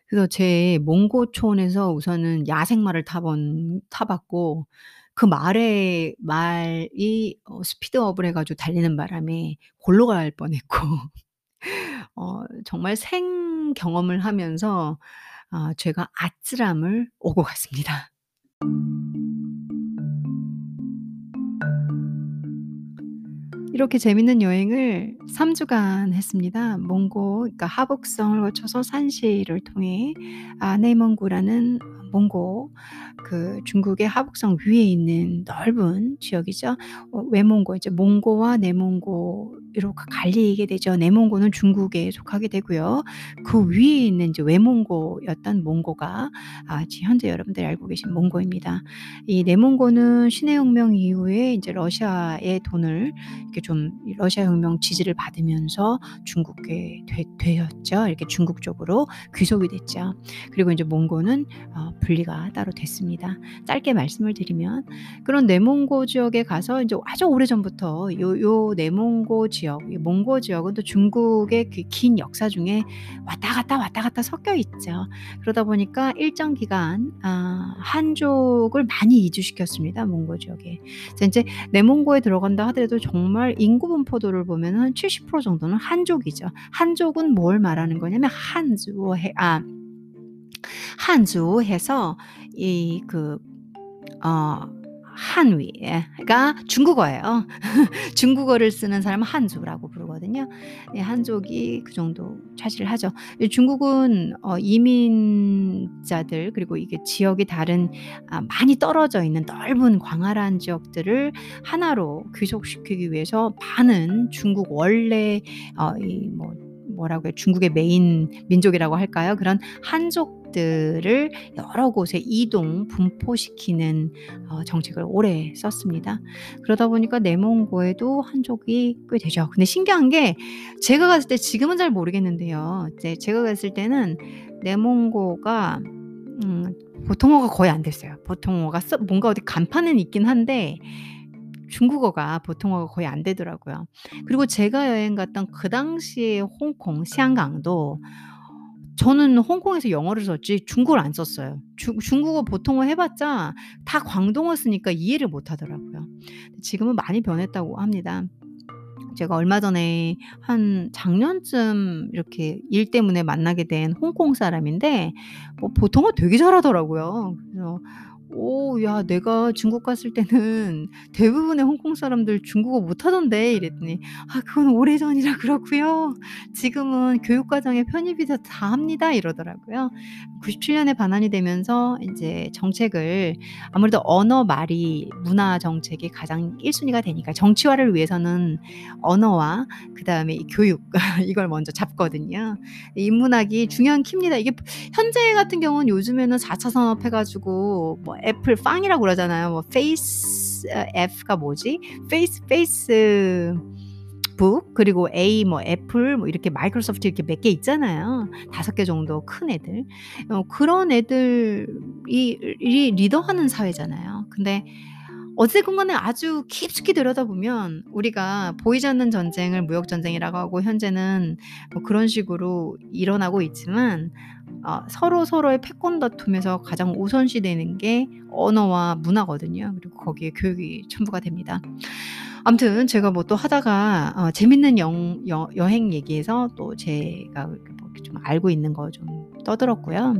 그래서 제 몽고 초원에서 우선은 야생 말을 타본 타 봤고 그 말에 말이 어 스피드업을 해 가지고 달리는 바람에 골로 갈 뻔했고 어 정말 생 경험을 하면서 아 제가 아찔함을 오고 갔습니다. 이렇게 재밌는 여행을 3 주간 했습니다. 몽고 그러니까 하북성을 거쳐서 산시를 통해 아 내몽고라는 몽고 그 중국의 하북성 위에 있는 넓은 지역이죠. 어 외몽고 이제 몽고와 내몽고 로가 갈리게 되죠. 내몽고는 중국에 속하게 되고요. 그 위에 있는 이제 외몽고였던 몽고가 아지 현재 여러분들이 알고 계신 몽고입니다. 이 내몽고는 신해혁명 이후에 인제 러시아의 돈을 이렇게 좀이 러시아 혁명 지지를 받으면서 중국에 되 되었죠. 이렇게 중국 쪽으로 귀속이 됐죠. 그리고 인제 몽고는 어 분리가 따로 됐습니다. 짧게 말씀을 드리면 그런 내몽고 지역에 가서 인제 아주 오래 전부터 요 요 내몽고 지역 이 몽고 지역은 또 중국의 그 긴 역사 중에 왔다 갔다, 왔다 갔다 섞여 있죠. 그러다 보니까 일정 기간 아 한족을 많이 이주시켰습니다 몽고 지역에. 인제 내몽고에 들어간다 하더라도 정말 인구 분포도를 보면은 한70% 정도는 한족이죠. 한족은 뭘 말하는 거냐면 한주어 해아 한주 해서 이그 어 한위가 중국어예요. 중국어를 쓰는 사람은 한주라고 부르거든요. 예 한족이 그 정도 차지를 하죠. 이 중국은 어 이민자들 그리고 이게 지역이 다른 아 많이 떨어져 있는 넓은 광활한 지역들을 하나로 귀속시키기 위해서 많은 중국 원래 어 이뭐 뭐라고 해요? 중국의 메인 민족이라고 할까요? 그런 한족들을 여러 곳에 이동 분포시키는 어 정책을 오래 썼습니다. 그러다 보니까 내몽고에도 한족이 꽤 되죠. 근데 신기한 게 제가 갔을 때 지금은 잘 모르겠는데요. 이제 제가 갔을 때는 내몽고가 음 보통어가 거의 안 됐어요. 보통어가 써 뭔가 어디 간판은 있긴 한데 중국어가 보통어가 거의 안 되더라고요. 그리고 제가 여행 갔던 그 당시에 홍콩,香港도 저는 홍콩에서 영어를 썼지 중국어를 안 썼어요. 중 중국어 보통어 해 봤자 다 광동어 쓰니까 이해를 못 하더라고요. 지금은 많이 변했다고 합니다. 제가 얼마 전에 한 작년쯤 이렇게 일 때문에 만나게 된 홍콩 사람인데 뭐 보통어 되게 잘하더라고요. 그래서 " 오 야 내가 중국 갔을 때는 대부분의 홍콩 사람들 중국어 못하던데." 이랬더니 "아 그건 오래전이라 그렇고요. 지금은 교육 과정에 편입이 돼서 다 합니다." 이러더라고요. 97 년에 반환이 되면서 인제 정책을 아무래도 언어 말이 문화 정책이 가장 1 순위가 되니까 정치화를 위해서는 언어와 그다음에 이 교육 이걸 먼저 잡거든요. 인문학이 중요한 키입니다. 이게 현재 같은 경우는 요즘에는 4차 산업 해 가지고 뭐 애플 FAANG이라고 그러잖아요. 뭐 페이스 어 F가 뭐지? 페이스 페이스 북 그리고 A 뭐 애플 뭐 이렇게 마이크로소프트 이렇게 몇 개 있잖아요. 5개 정도 큰 애들. 어 그런 애들이 이 리더하는 사회잖아요. 근데 어쨌건 간에 아주 깊숙이 들여다보면 우리가 보이지 않는 전쟁을 무역 전쟁이라고 하고 현재는 뭐 그런 식으로 일어나고 있지만 어 서로 서로의 패권 다툼에서 가장 우선시 되는 게 언어와 문화거든요. 그리고 거기에 교육이 첨부가 됩니다. 아무튼 제가 뭐 또 하다가 어 재밌는 영 여 여행 얘기해서 또 제가 뭐 이렇게 좀 알고 있는 거 좀 떠들었고요.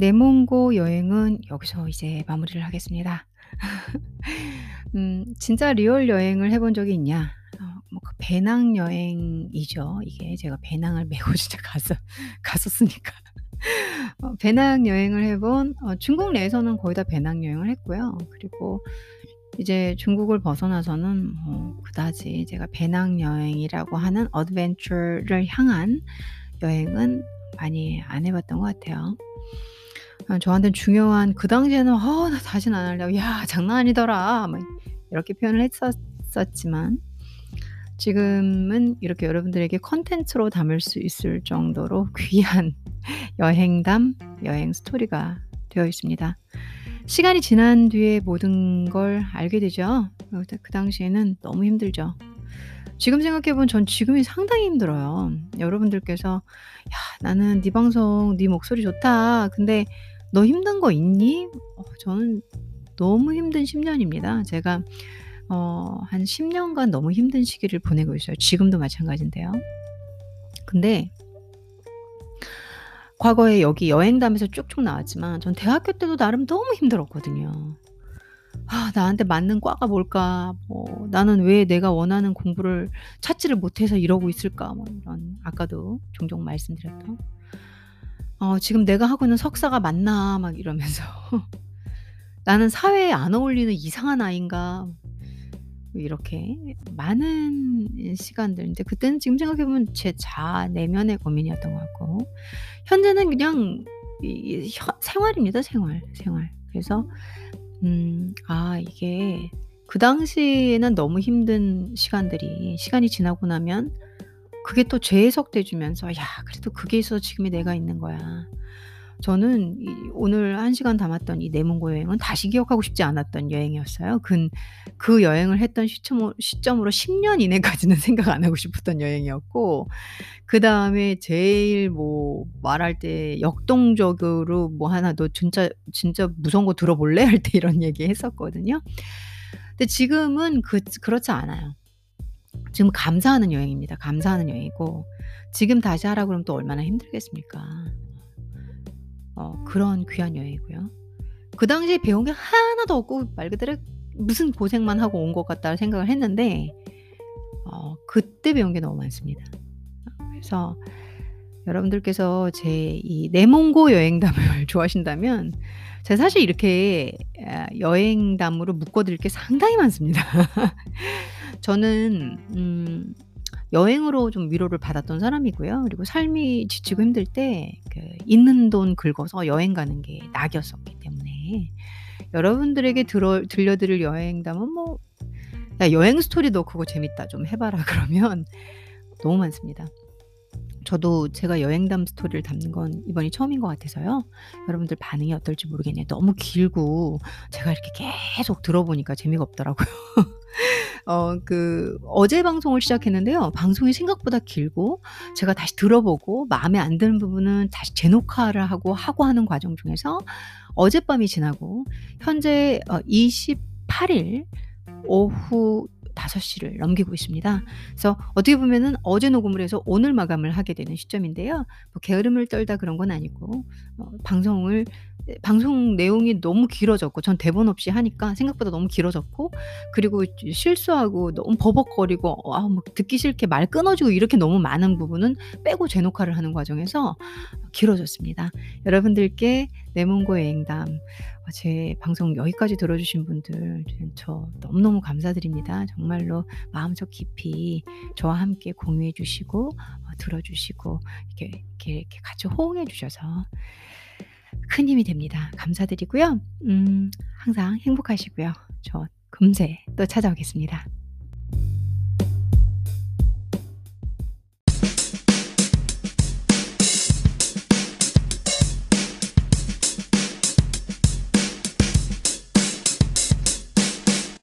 내몽고 여행은 여기서 이제 마무리를 하겠습니다. 음 진짜 real 여행을 해본 적이 있냐? 어 뭐 그 배낭 여행이죠. 이게 제가 배낭을 메고 진짜 가서 갔었으니까. 어 배낭 여행을 해본 어 중국 내에서는 거의 다 배낭 여행을 했고요. 그리고 이제 중국을 벗어나서는 뭐 그다지 제가 배낭 여행이라고 하는 어드벤처를 향한 여행은 많이 안 해 봤던 것 같아요. 아 저한테는 중요한 그 당시에는 '아 나 다시는 안 할래.' "야 장난 아니더라." 막 이렇게 표현을 했었었지만 지금은 이렇게 여러분들에게 콘텐츠로 담을 수 있을 정도로 귀한 여행담, 여행 스토리가 되어 있습니다. 시간이 지난 뒤에 모든 걸 알게 되죠. 어그 당시에는 너무 힘들죠. 지금 생각해 보면 전 지금이 상당히 힘들어요. 여러분들께서 "야 나는 네 방송 네 목소리 좋다. 근데 너 힘든 거 있니?" 어 저는 너무 힘든 10 년입니다. 제가 어 한 10 년간 너무 힘든 시기를 보내고 있어요. 지금도 마찬가지인데요. 근데 과거에 여기 여행담에서 쭉쭉 나왔지만 전 대학교 때도 나름 너무 힘들었거든요. '아 나한테 맞는 과가 뭘까? 뭐 나는 왜 내가 원하는 공부를 찾지를 못해서 이러고 있을까?' 뭐 이런 아까도 종종 말씀드렸던 어 '지금 내가 하고 있는 석사가 맞나?' 막 이러면서 '나는 사회에 안 어울리는 이상한 아이인가?' 뭐 이렇게 많은 시간들 인제 그때는 지금 생각해 보면 제 자아 내면의 고민이었던 것 같고 현재는 그냥 이현 생활입니다, 생활, 생활. 그래서 음 아 이게 그 당시에는 너무 힘든 시간들이 시간이 지나고 나면 그게 또 재해석돼 주면서 '야 그래도 그게 있어서 지금의 내가 있는 거야.' 저는 이 오늘 1 시간 담았던 이 내몽고 여행은 다시 기억하고 싶지 않았던 여행이었어요. 근 그 여행을 했던 시점으 시점으로 10년 이내까지는 생각 안 하고 싶었던 여행이었고 그 다음에 제일 뭐 말할 때 역동적으로 뭐 하나 "너 진짜 진짜 무서운 거 들어볼래?" 할 때 이런 얘기 했었거든요. 근데 지금은 그 그렇지 않아요. 지금 감사하는 여행입니다. 감사하는 여행이고 지금 다시 하라 그러면 또 얼마나 힘들겠습니까. 어 그런 귀한 여행이고요. 그 당시에 배운 게 하나도 없고 말 그대로 '무슨 고생만 하고 온 것 같다.' 생각을 했는데 어 그때 배운 게 너무 많습니다. 그래서 여러분들께서 제 이 내몽고 여행담을 좋아하신다면 제가 사실 이렇게 아 여행담으로 묶어 드릴 게 상당히 많습니다. 저는 음 여행으로 좀 위로를 받았던 사람이고요. 그리고 삶이 지치고 힘들 때 그 있는 돈 긁어서 여행 가는 게 낙이었었기 때문에 여러분들에게 들어 들려 드릴 여행담은 뭐 "야 여행 스토리 너 그거 재밌다. 좀 해 봐라." 그러면 너무 많습니다. 저도 제가 여행담 스토리를 담는 건 이번이 처음인 것 같아서요. 여러분들 반응이 어떨지 모르겠네요. 너무 길고 제가 이렇게 계속 들어보니까 재미가 없더라고요. 어 그 어제 방송을 시작했는데요. 방송이 생각보다 길고 제가 다시 들어보고 마음에 안 드는 부분은 다시 재녹화를 하고, 하고 하는 과정 중에서 어젯밤이 지나고 현재 어 28일 오후 5 시를 넘기고 있습니다. 그래서 어떻게 보면은 어제 녹음을 해서 오늘 마감을 하게 되는 시점인데요. 뭐 게으름을 떨다 그런 건 아니고 어 방송을 예 방송 내용이 너무 길어졌고 전 대본 없이 하니까 생각보다 너무 길어졌고 그리고 실수하고 너무 버벅거리고 아 막 듣기 싫게 말 끊어지고 이렇게 너무 많은 부분은 빼고 재녹화를 하는 과정에서 길어졌습니다. 여러분들께 내 몽고 여행담 어 제 방송 여기까지 들어 주신 분들 저 너무너무 감사드립니다. 정말로 마음속 깊이 저와 함께 공유해 주시고 어 들어 주시고 이렇게, 이렇게, 이렇게 같이 호응해 주셔서 큰 힘이 됩니다. 감사드리고요. 음 항상 행복하시고요. 저 금세 또 찾아오겠습니다.